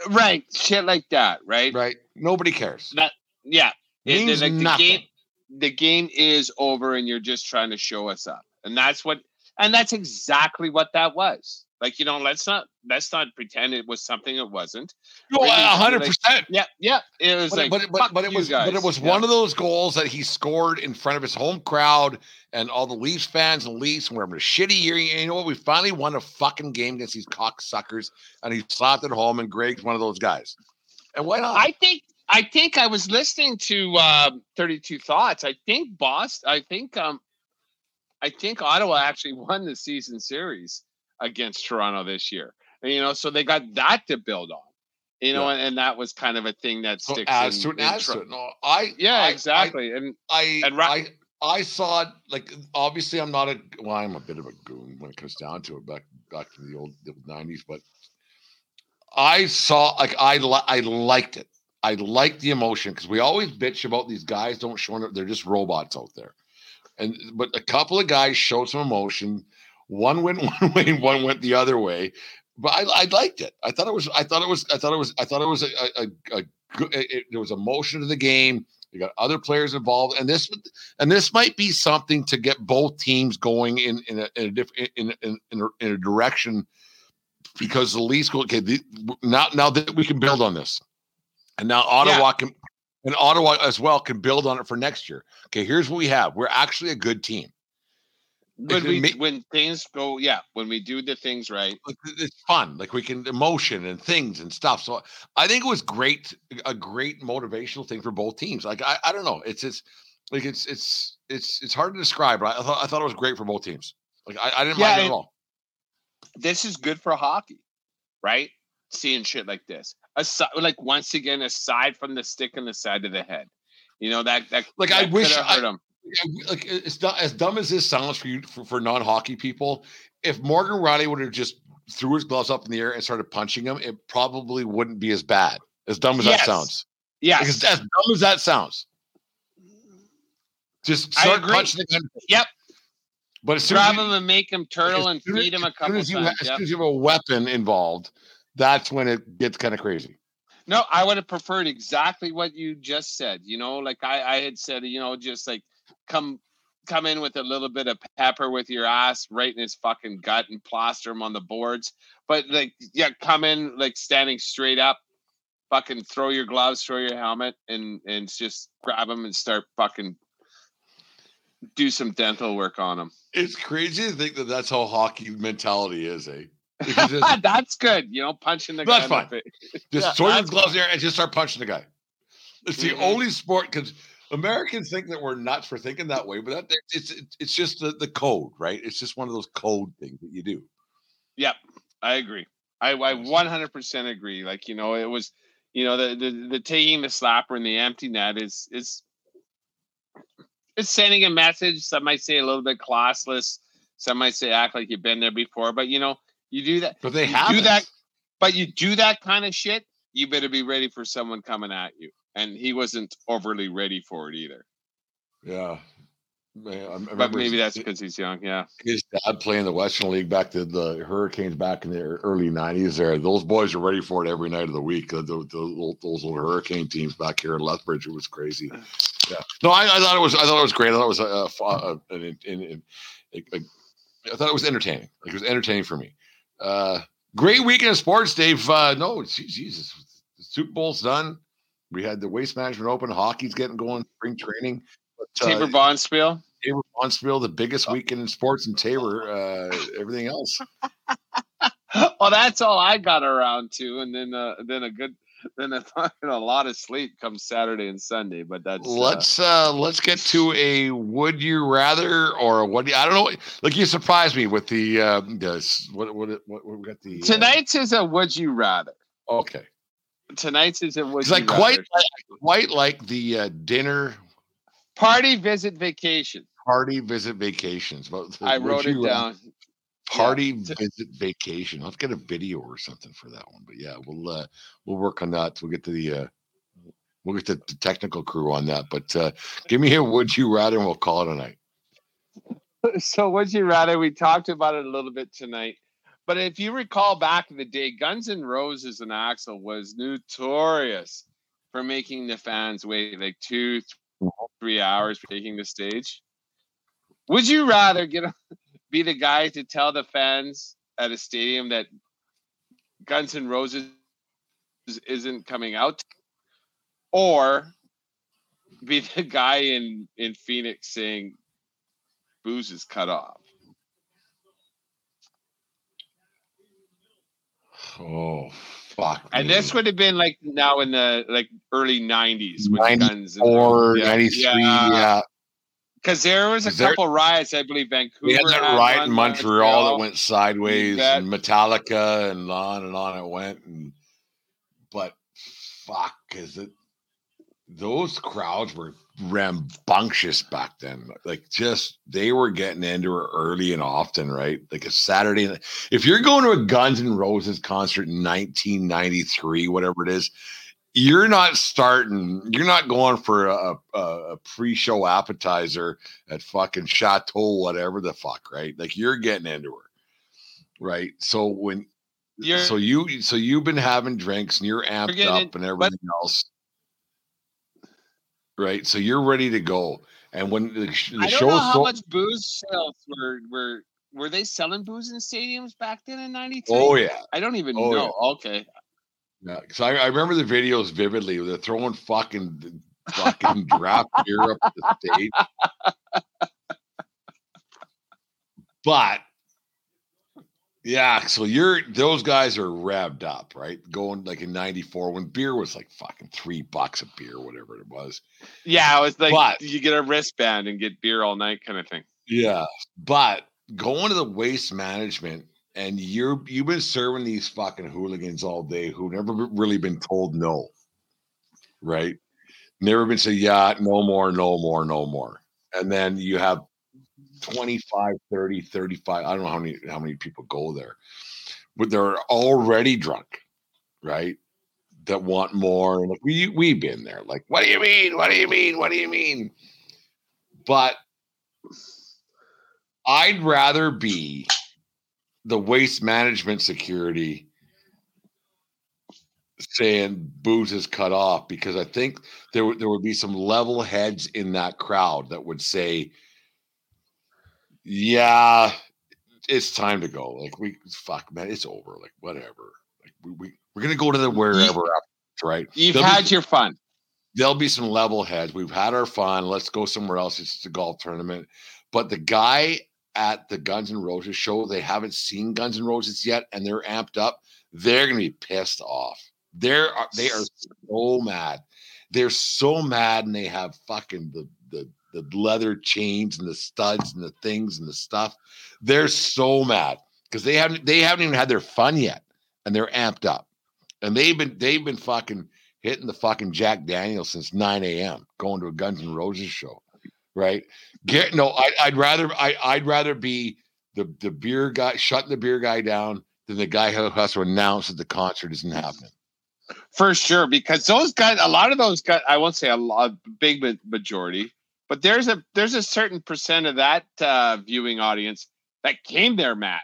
right, shit like that, right? Right? Nobody cares. That yeah, It- Means like the game, the game is over, and you're just trying to show us up, and that's what, and that's exactly what that was. Like you know, let's not let's not pretend it was something it wasn't. A hundred percent. Yeah, yeah, it was But, like, but, but, but it was guys. but it was Yeah. one of those goals that he scored in front of his home crowd and all the Leafs fans and Leafs and we're having a shitty year. You know what? We finally won a fucking game against these cocksuckers, and he slapped it home. And Greig's one of those guys. And why not? I think I think I was listening to um, 32 Thoughts. I think Boston. I think um, I think Ottawa actually [laughs] won the season series against Toronto this year. And, you know, so they got that to build on. You know, Yeah. and, and that was kind of a thing that so sticks. as in, to an in as to. No, I Yeah, I- exactly. and I And Ra- I I saw it like obviously I'm not a well I'm a bit of a goon when it comes down to it back back in the old the nineties but I saw like I li- I liked it I liked the emotion because we always bitch about these guys don't show up they're just robots out there and but a couple of guys showed some emotion one went [laughs] one way and one went the other way but I, I liked it I thought it was I thought it was I thought it was I thought it was a a, a, good it, there was emotion to the game you got other players involved, and this and this might be something to get both teams going in in a, in a different in in, in, a, in a direction because the Leafs go okay. The, now now that we can build on this, and now Ottawa can and Ottawa as well can build on it for next year. Okay, here's what we have. We're actually a good team. When we ma- when things go, yeah, when we do the things right. It's fun. Like we can emotion and things and stuff. So I think it was great, a great motivational thing for both teams. Like I, I don't know. It's it's like it's it's it's it's hard to describe, but I thought I thought it was great for both teams. Like I, I didn't Yeah, mind it at all. This is good for hockey, right? Seeing shit like this. Aside, like once again, aside from the stick in the side of the head, you know that that Like, I wish I- hurt 'em. Yeah, Like it's not as dumb as this sounds for you for, for non-hockey people. If Morgan Rielly would have just threw his gloves up in the air and started punching him, it probably wouldn't be as bad. As dumb as Yes. that sounds. Yeah. Like, as, as dumb as that sounds. Just start punching the. Yep. But as soon as Grab you- him and make him turtle and as- feed him a couple as times. as yep. soon as you have a weapon involved, that's when it gets kind of crazy. No, I would have preferred exactly what you just said. You know, like I, I had said, you know, just like come come in with a little bit of pepper with your ass right in his fucking gut and plaster him on the boards. But like, yeah, come in like standing straight up, fucking throw your gloves, throw your helmet, and and just grab him and start fucking do some dental work on him. It's crazy to think that that's how hockey mentality is, eh? It's- [laughs] That's good. You know, punching the That's guy in fine. Just [laughs] Yeah, throw your gloves there and just start punching the guy. It's the Mhm. only sport because Americans think that we're nuts for thinking that way, but that, it's it's just the, the code, right? It's just one of those code things that you do. Yep, I agree. I I one hundred percent agree. Like you know, it was you know the, the the taking the slapper in the empty net is is it's sending a message. Some might say a little bit classless. Some might say act like you've been there before. But you know, you do that. But they have do that, but you do that kind of shit. You better be ready for someone coming at you. And he wasn't overly ready for it either. Yeah. Man, But maybe his- that's because he's young. Yeah. his dad playing the Western League back to the Hurricanes back in the early '90s. There, those boys are ready for it every night of the week. The, the, the those little Hurricane teams back here in Lethbridge, it was crazy. Yeah, no, I, I thought it was. I thought it was great. I thought it was a, a, an, an, an, a, a I thought it was entertaining. Like it was entertaining for me. Uh, great weekend of sports, Dave. Uh, no, Jesus, the Super Bowl's done. We had the Waste Management Open. Hockey's getting going. Spring training. But, uh, Taber Bonspiel. The biggest weekend in sports in Taber, Uh, everything else. [laughs] well, that's all I got around to, and then uh, then a good then a [laughs] a lot of sleep comes Saturday and Sunday. But that's uh, let's uh let's get to a would you rather or what do you, I don't know. Like you surprised me with the uh this what what what, what we got the uh, tonight's is a would you rather. okay. Tonight's is a would Because you quite. I quite like the uh, dinner party visit vacation. party visit vacations. But I wrote it uh, down. Party T- visit vacation. Let's get a video or something for that one. But yeah, we'll uh we'll work on that. We'll get to the uh we'll get to the technical crew on that. But uh give me a would you rather and we'll call it a night. [laughs] so would you rather we talked about it a little bit tonight but if you recall back in the day guns N' roses and Axl was notorious for making the fans wait like two three hours for taking the stage would you rather get be the guy to tell the fans at a stadium that guns N' roses isn't coming out or be the guy in in phoenix saying booze is cut off. Oh fuck. And me. this would have been like now in the like early '90s with guns and 94, Yeah, 93, yeah. yeah. Because there was a there- couple riots, I believe Vancouver. We had that riot in Montreal that went sideways and Metallica and on and on it went. And but fuck, is it those crowds were rambunctious back then. Like just they were getting into it early and often, right? Like a Saturday. night- If you're going to a Guns N' Roses concert in 1993, whatever it is, you're not starting. You're not going for a, a, a pre-show appetizer at fucking Chateau, whatever the fuck, right? Like you're getting into her, right? So when, You're- so you, so you've been having drinks and you're amped up and everything else, right? So you're ready to go. And when the, sh- the I don't show's know how so- much booze sales were were were they selling booze in stadiums back then in '93? oh yeah, I don't even Oh, know. Okay, yeah. Because I, I remember the videos vividly. They're throwing fucking fucking [laughs] draft beer up the stage. But yeah, so you're those guys are revved up, right? Going like in '94 when beer was like fucking three bucks a beer, whatever it was. yeah, it was like But- you get a wristband and get beer all night kind of thing. Yeah, but going to the waste management and you're you've been serving these fucking hooligans all day who never really been told no, right? Never been said, yeah, no more, no more, no more. And then you have 25, 30, 35, I don't know how many how many people go there, but they're already drunk, right? That want more. And we we've been there. Like, what do you mean? What do you mean? What do you mean? But I'd rather be the waste management security saying booze is cut off because I think there there would be some level heads in that crowd that would say, "Yeah, it's time to go. Like we fuck, man, it's over. Like whatever. Like we, we we're gonna go to the wherever after, right? You've There'll had some- your fun. there'll be some level heads. We've had our fun. Let's go somewhere else. It's a golf tournament. But the guy at the Guns N' Roses show, they haven't seen Guns N' Roses yet, and they're amped up. They're gonna be pissed off. They're uh, they are so mad. They're so mad, and they have fucking the the the leather chains and the studs and the things and the stuff. They're so mad because they haven't they haven't even had their fun yet, and they're amped up. And they've been they've been fucking hitting the fucking Jack Daniels since 9 a.m. going to a Guns N' Roses show, right? Get no, I, I'd rather I, I'd rather be the the beer guy shutting the beer guy down than the guy who has to announce that the concert isn't happening. For sure, because those guys, a lot of those guys, I won't say a lot, big majority, but there's a there's a certain percent of that uh, viewing audience that came there Matt.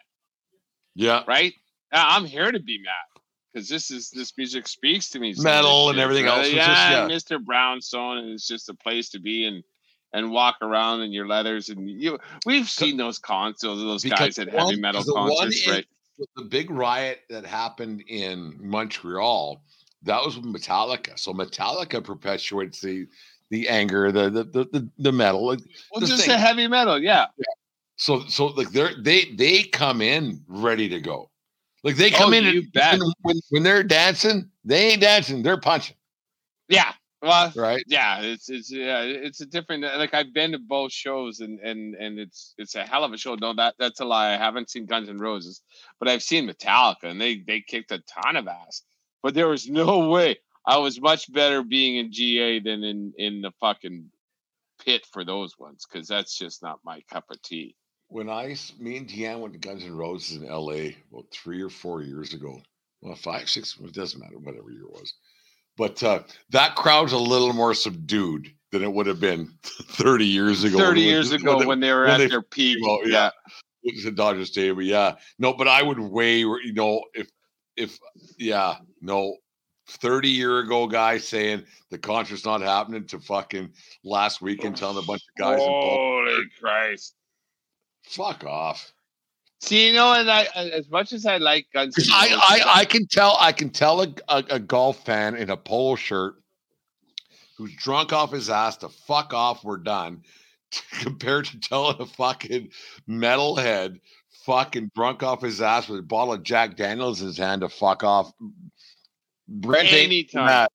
Yeah, right? I'm here to be mad because this is this music speaks to me. so Metal and everything else Yeah, just- Mr. Brownstone, and it's just a place to be and and walk around in your leathers and you. We've seen those concerts, those guys at heavy metal concerts, in- right? the big riot that happened in Montreal, that was Metallica. So Metallica perpetuates the the anger, the the the the, the metal. Well, the just thing. a heavy metal, yeah. So so like they're they they come in ready to go. Like they come Oh, in and when, when when they're dancing, they ain't dancing, they're punching, Yeah. Well, right? yeah, it's it's yeah, it's a different uh, like I've been to both shows and and and it's it's a hell of a show. No, that that's a lie. I haven't seen Guns N' Roses, but I've seen Metallica and they they kicked a ton of ass. But there was no [laughs] way I was much better being in GA than in in the fucking pit for those ones because that's just not my cup of tea. When I, me and Deanne went to Guns N' Roses in LA about three or four years ago. Well, five, six, it doesn't matter, whatever year it was. But uh, that crowd's a little more subdued than it would have been [laughs] 30 years ago. Thirty when- years ago when when, they- they were when at they their peak, Well, yeah. yeah. it was at Dodger Stadium. Yeah, no, but I would weigh, you know, if if yeah, no, thirty year ago guy saying the concert's not happening to fucking last weekend telling a bunch of guys, in Paul, Holy Christ! fuck off. See, you know, and I as much as I like Guns N' I, I I can tell I can tell a, a, a golf fan in a polo shirt who's drunk off his ass to fuck off. We're done. [laughs] Compared to telling a fucking metalhead fucking drunk off his ass with a bottle of Jack Daniels in his hand to fuck off. Brent ain't doing Anytime. that.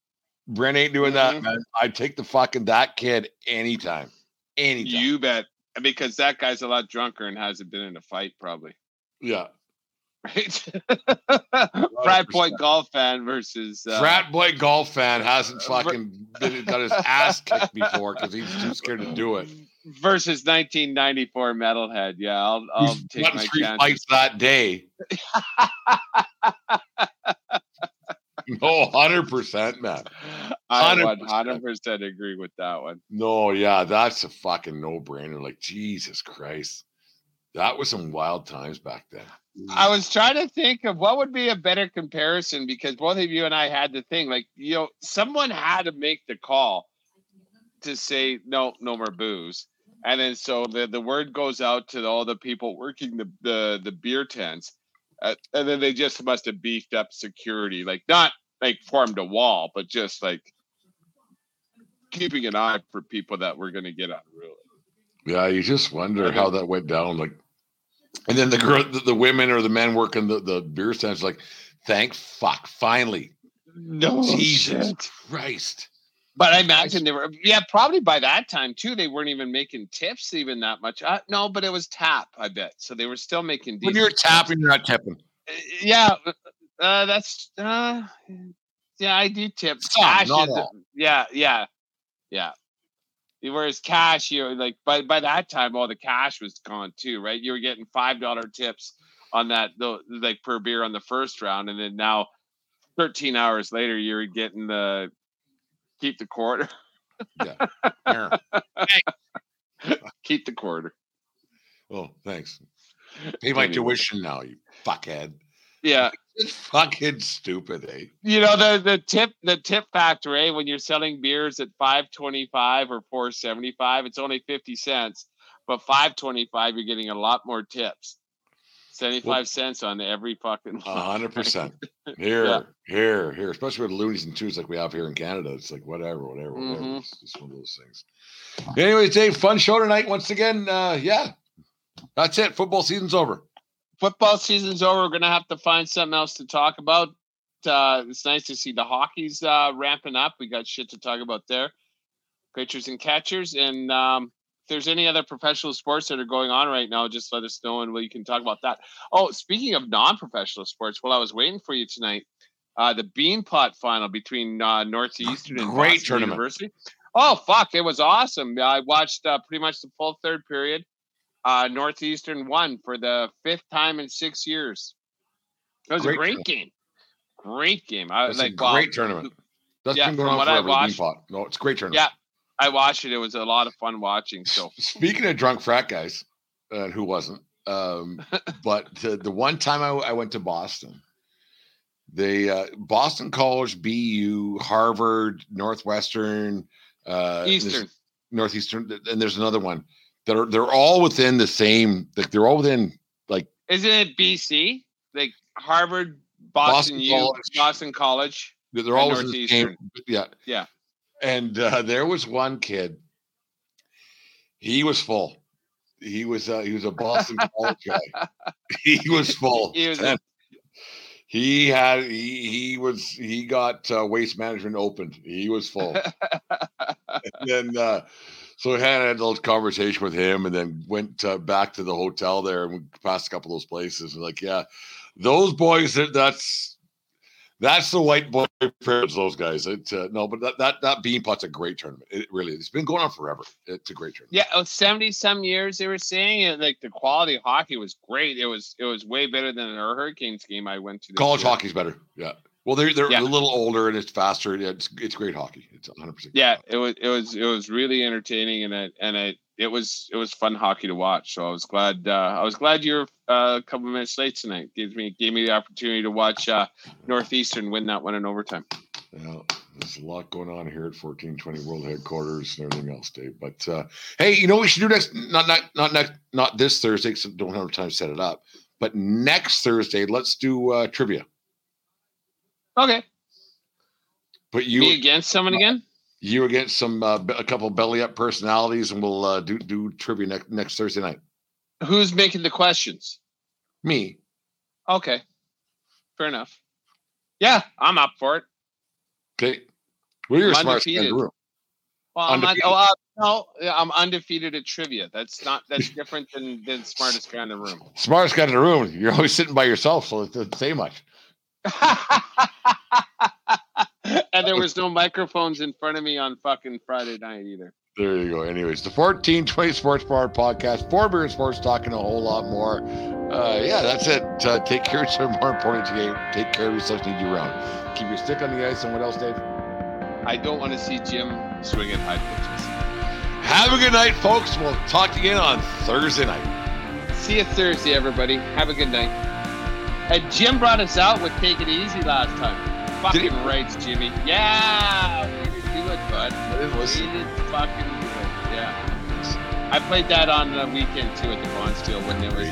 Brent ain't doing that, Mhm. man. I'd take the fucking that kid anytime. Anytime. You bet. Because that guy's a lot drunker and hasn't been in a fight, probably. yeah. Right? [laughs] Frat boy golf fan versus uh, Frat boy golf fan hasn't uh, fucking been, got his ass kicked before because he's too scared to do it. versus 1994 metalhead. Yeah, I'll I'll take my three chances. fights that day. [laughs] [laughs] no, hundred percent, man. I 100%. 100 percent agree with that one. No, yeah, that's a fucking no brainer. Like Jesus Christ, that was some wild times back then. I was trying to think of what would be a better comparison because both of you and I had the thing like you know someone had to make the call to say no no more booze and then so the the word goes out to all the people working the the, the beer tents uh, and then they just must have beefed up security like not like formed a wall but just like keeping an eye for people that were going to get unruly. Yeah, you just wonder how that went down. Like, and then the girl, the, the women or the men working the, the beer stands, like, thank fuck, finally, No Jesus shit. Christ. But I imagine they were, yeah, probably by that time too. They weren't even making tips even that much. Uh, no, but it was tap, I bet. So they were still making. When you're tapping, you're not tipping. Uh, yeah, uh, that's uh, yeah, I do tip. Some, Cash not is- all. yeah, yeah, yeah. Whereas cash, you know, like by by that time, all the cash was gone too, right? You were getting five dollar tips on that, though, like per beer on the first round, and then now, thirteen hours later, you're getting the keep the quarter, Yeah. [laughs] [laughs] keep the quarter. oh, thanks. Pay my Anyway. tuition now, you fuckhead. Yeah, It's [laughs] fucking stupid, eh? you know the the tip the tip factor, eh? When you're selling beers at five twenty five or four seventy five, it's only fifty cents, but five twenty five, you're getting a lot more tips. Seventy five cents on every fucking. [laughs] Hundred percent. [laughs] Here, Yeah. here, here. Especially with loonies and twos like we have here in Canada. It's like whatever, whatever, whatever. Mhm. It's just one of those things. Anyways, Dave, fun show tonight. Once again, uh, yeah. That's it. Football season's over. Football season's over. We're gonna have to find something else to talk about. Uh, it's nice to see the hockey's uh, ramping up. We got shit to talk about there. Pitchers and catchers, and um, if there's any other professional sports that are going on right now, just let us know and we can talk about that. Oh, speaking of non-professional sports, while I was waiting for you tonight, uh, the Beanpot final between uh, Northeastern and Great Boston tournament. University. Oh fuck, it was awesome. I watched uh, pretty much the full third period. Uh, Northeastern won for the fifth time in six years. It was Great a great tournament. game. Great game. I was like wow, great tournament. That's yeah, been going on forever. watched- Beanpot. No, it's a great tournament. Yeah. I watched it. It was a lot of fun watching. So [laughs] Speaking of drunk frat guys, uh, who wasn't? Um, [laughs] but the, the one time I, I went to Boston, the uh, Boston College, BU, Harvard, Northwestern, uh, Eastern. Northeastern, and there's another one. that are they're all within the same. Like they're all within like Isn't it BC? Like Harvard, Boston, Boston U, College. Boston College. They're At always in the same. Yeah. Yeah. And uh, there was one kid. He was full. He was uh, he was a Boston [laughs] College guy. He was full. He was And he had he he was he got uh, waste management opened. He was full. [laughs] and then uh, so I had a little conversation with him, and then went uh, back to the hotel there and passed a couple of those places. And like, yeah, those boys. that- That's that's the white boy privilege. Those guys. It uh, no, but that that that bean pot's a great tournament. It really. is. It's been going on forever. It's a great tournament. Yeah, oh, 70 some years they were saying it like the quality of hockey was great. It was it was way better than our Hurricanes game I went to. College year. hockey's better. Yeah. Well, they're they're Yeah. a little older and it's faster. Yeah, it's it's great hockey. It's 100. percent Yeah, it was it was it was really entertaining and it and it it was it was fun hockey to watch. So I was glad uh, I was glad you were uh, a couple minutes late tonight. Gives me gave me the opportunity to watch uh, [laughs] Northeastern win that one in overtime. Yeah, there's a lot going on here at 1420 World Headquarters and everything else, Dave. But uh, hey, you know what we should do next? Not not not next, not this Thursday. Because don't have time to set it up. But next Thursday, let's do uh, trivia. Okay, me you against someone again. you against some uh, a couple belly up personalities, and we'll uh, do do trivia next next Thursday night. Who's making the questions? Me. Okay, fair enough. Yeah, I'm up for it. Okay. Well, you're smart in the room. Well, I'm not, oh, uh, no, I'm undefeated at trivia. That's not that's different than than smartest guy in the room. Smartest guy in the room. You're always sitting by yourself, so it doesn't say much. [laughs] and there was no microphones in front of me on fucking Friday night either. There you go. Anyways, the 1420 Sports Bar podcast, four beer sports talking a whole lot more. Uh, yeah, that's it. Uh, take care of yourself. More important to you, take care of yourself. Need you around. Keep your stick on the ice. And what else, Dave? I don't want to see Jim swinging high pitches. Have a good night, folks. We'll talk again on Thursday night. See you Thursday, everybody. Have a good night. And Jim brought us out with Take It Easy last time. Did he? Fucking rights, Jimmy. Yeah, way to do it, bud. I didn't Way listen. to fucking do it. Yeah. I played that on the weekend too at the Bonspiel when they were.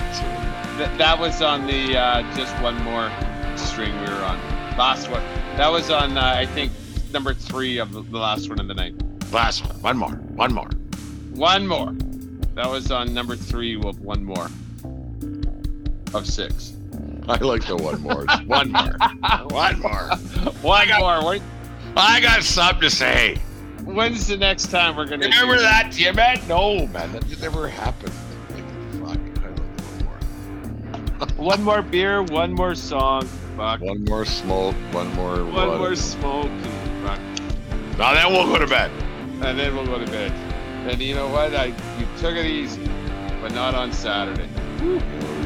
Th- that was on the uh, just one more string we were on. Last one. That was on uh, I think number three of the, the last one of the night. Last one. One more. One more. One more. That was on number three with one more of six. I like the one more. [laughs] one more. One more. One more. When- I got something to say. When's the next time we're gonna? Remember do that, Jim? Man? No, man. That just never happened. Like, fuck. I like one more. [laughs] One more beer. One more song. Fuck. One more smoke. One more. One more smoke. Fuck. Now then we'll go to bed. And then we'll go to bed. And you know what? I you took it easy, but not on Saturday. You know,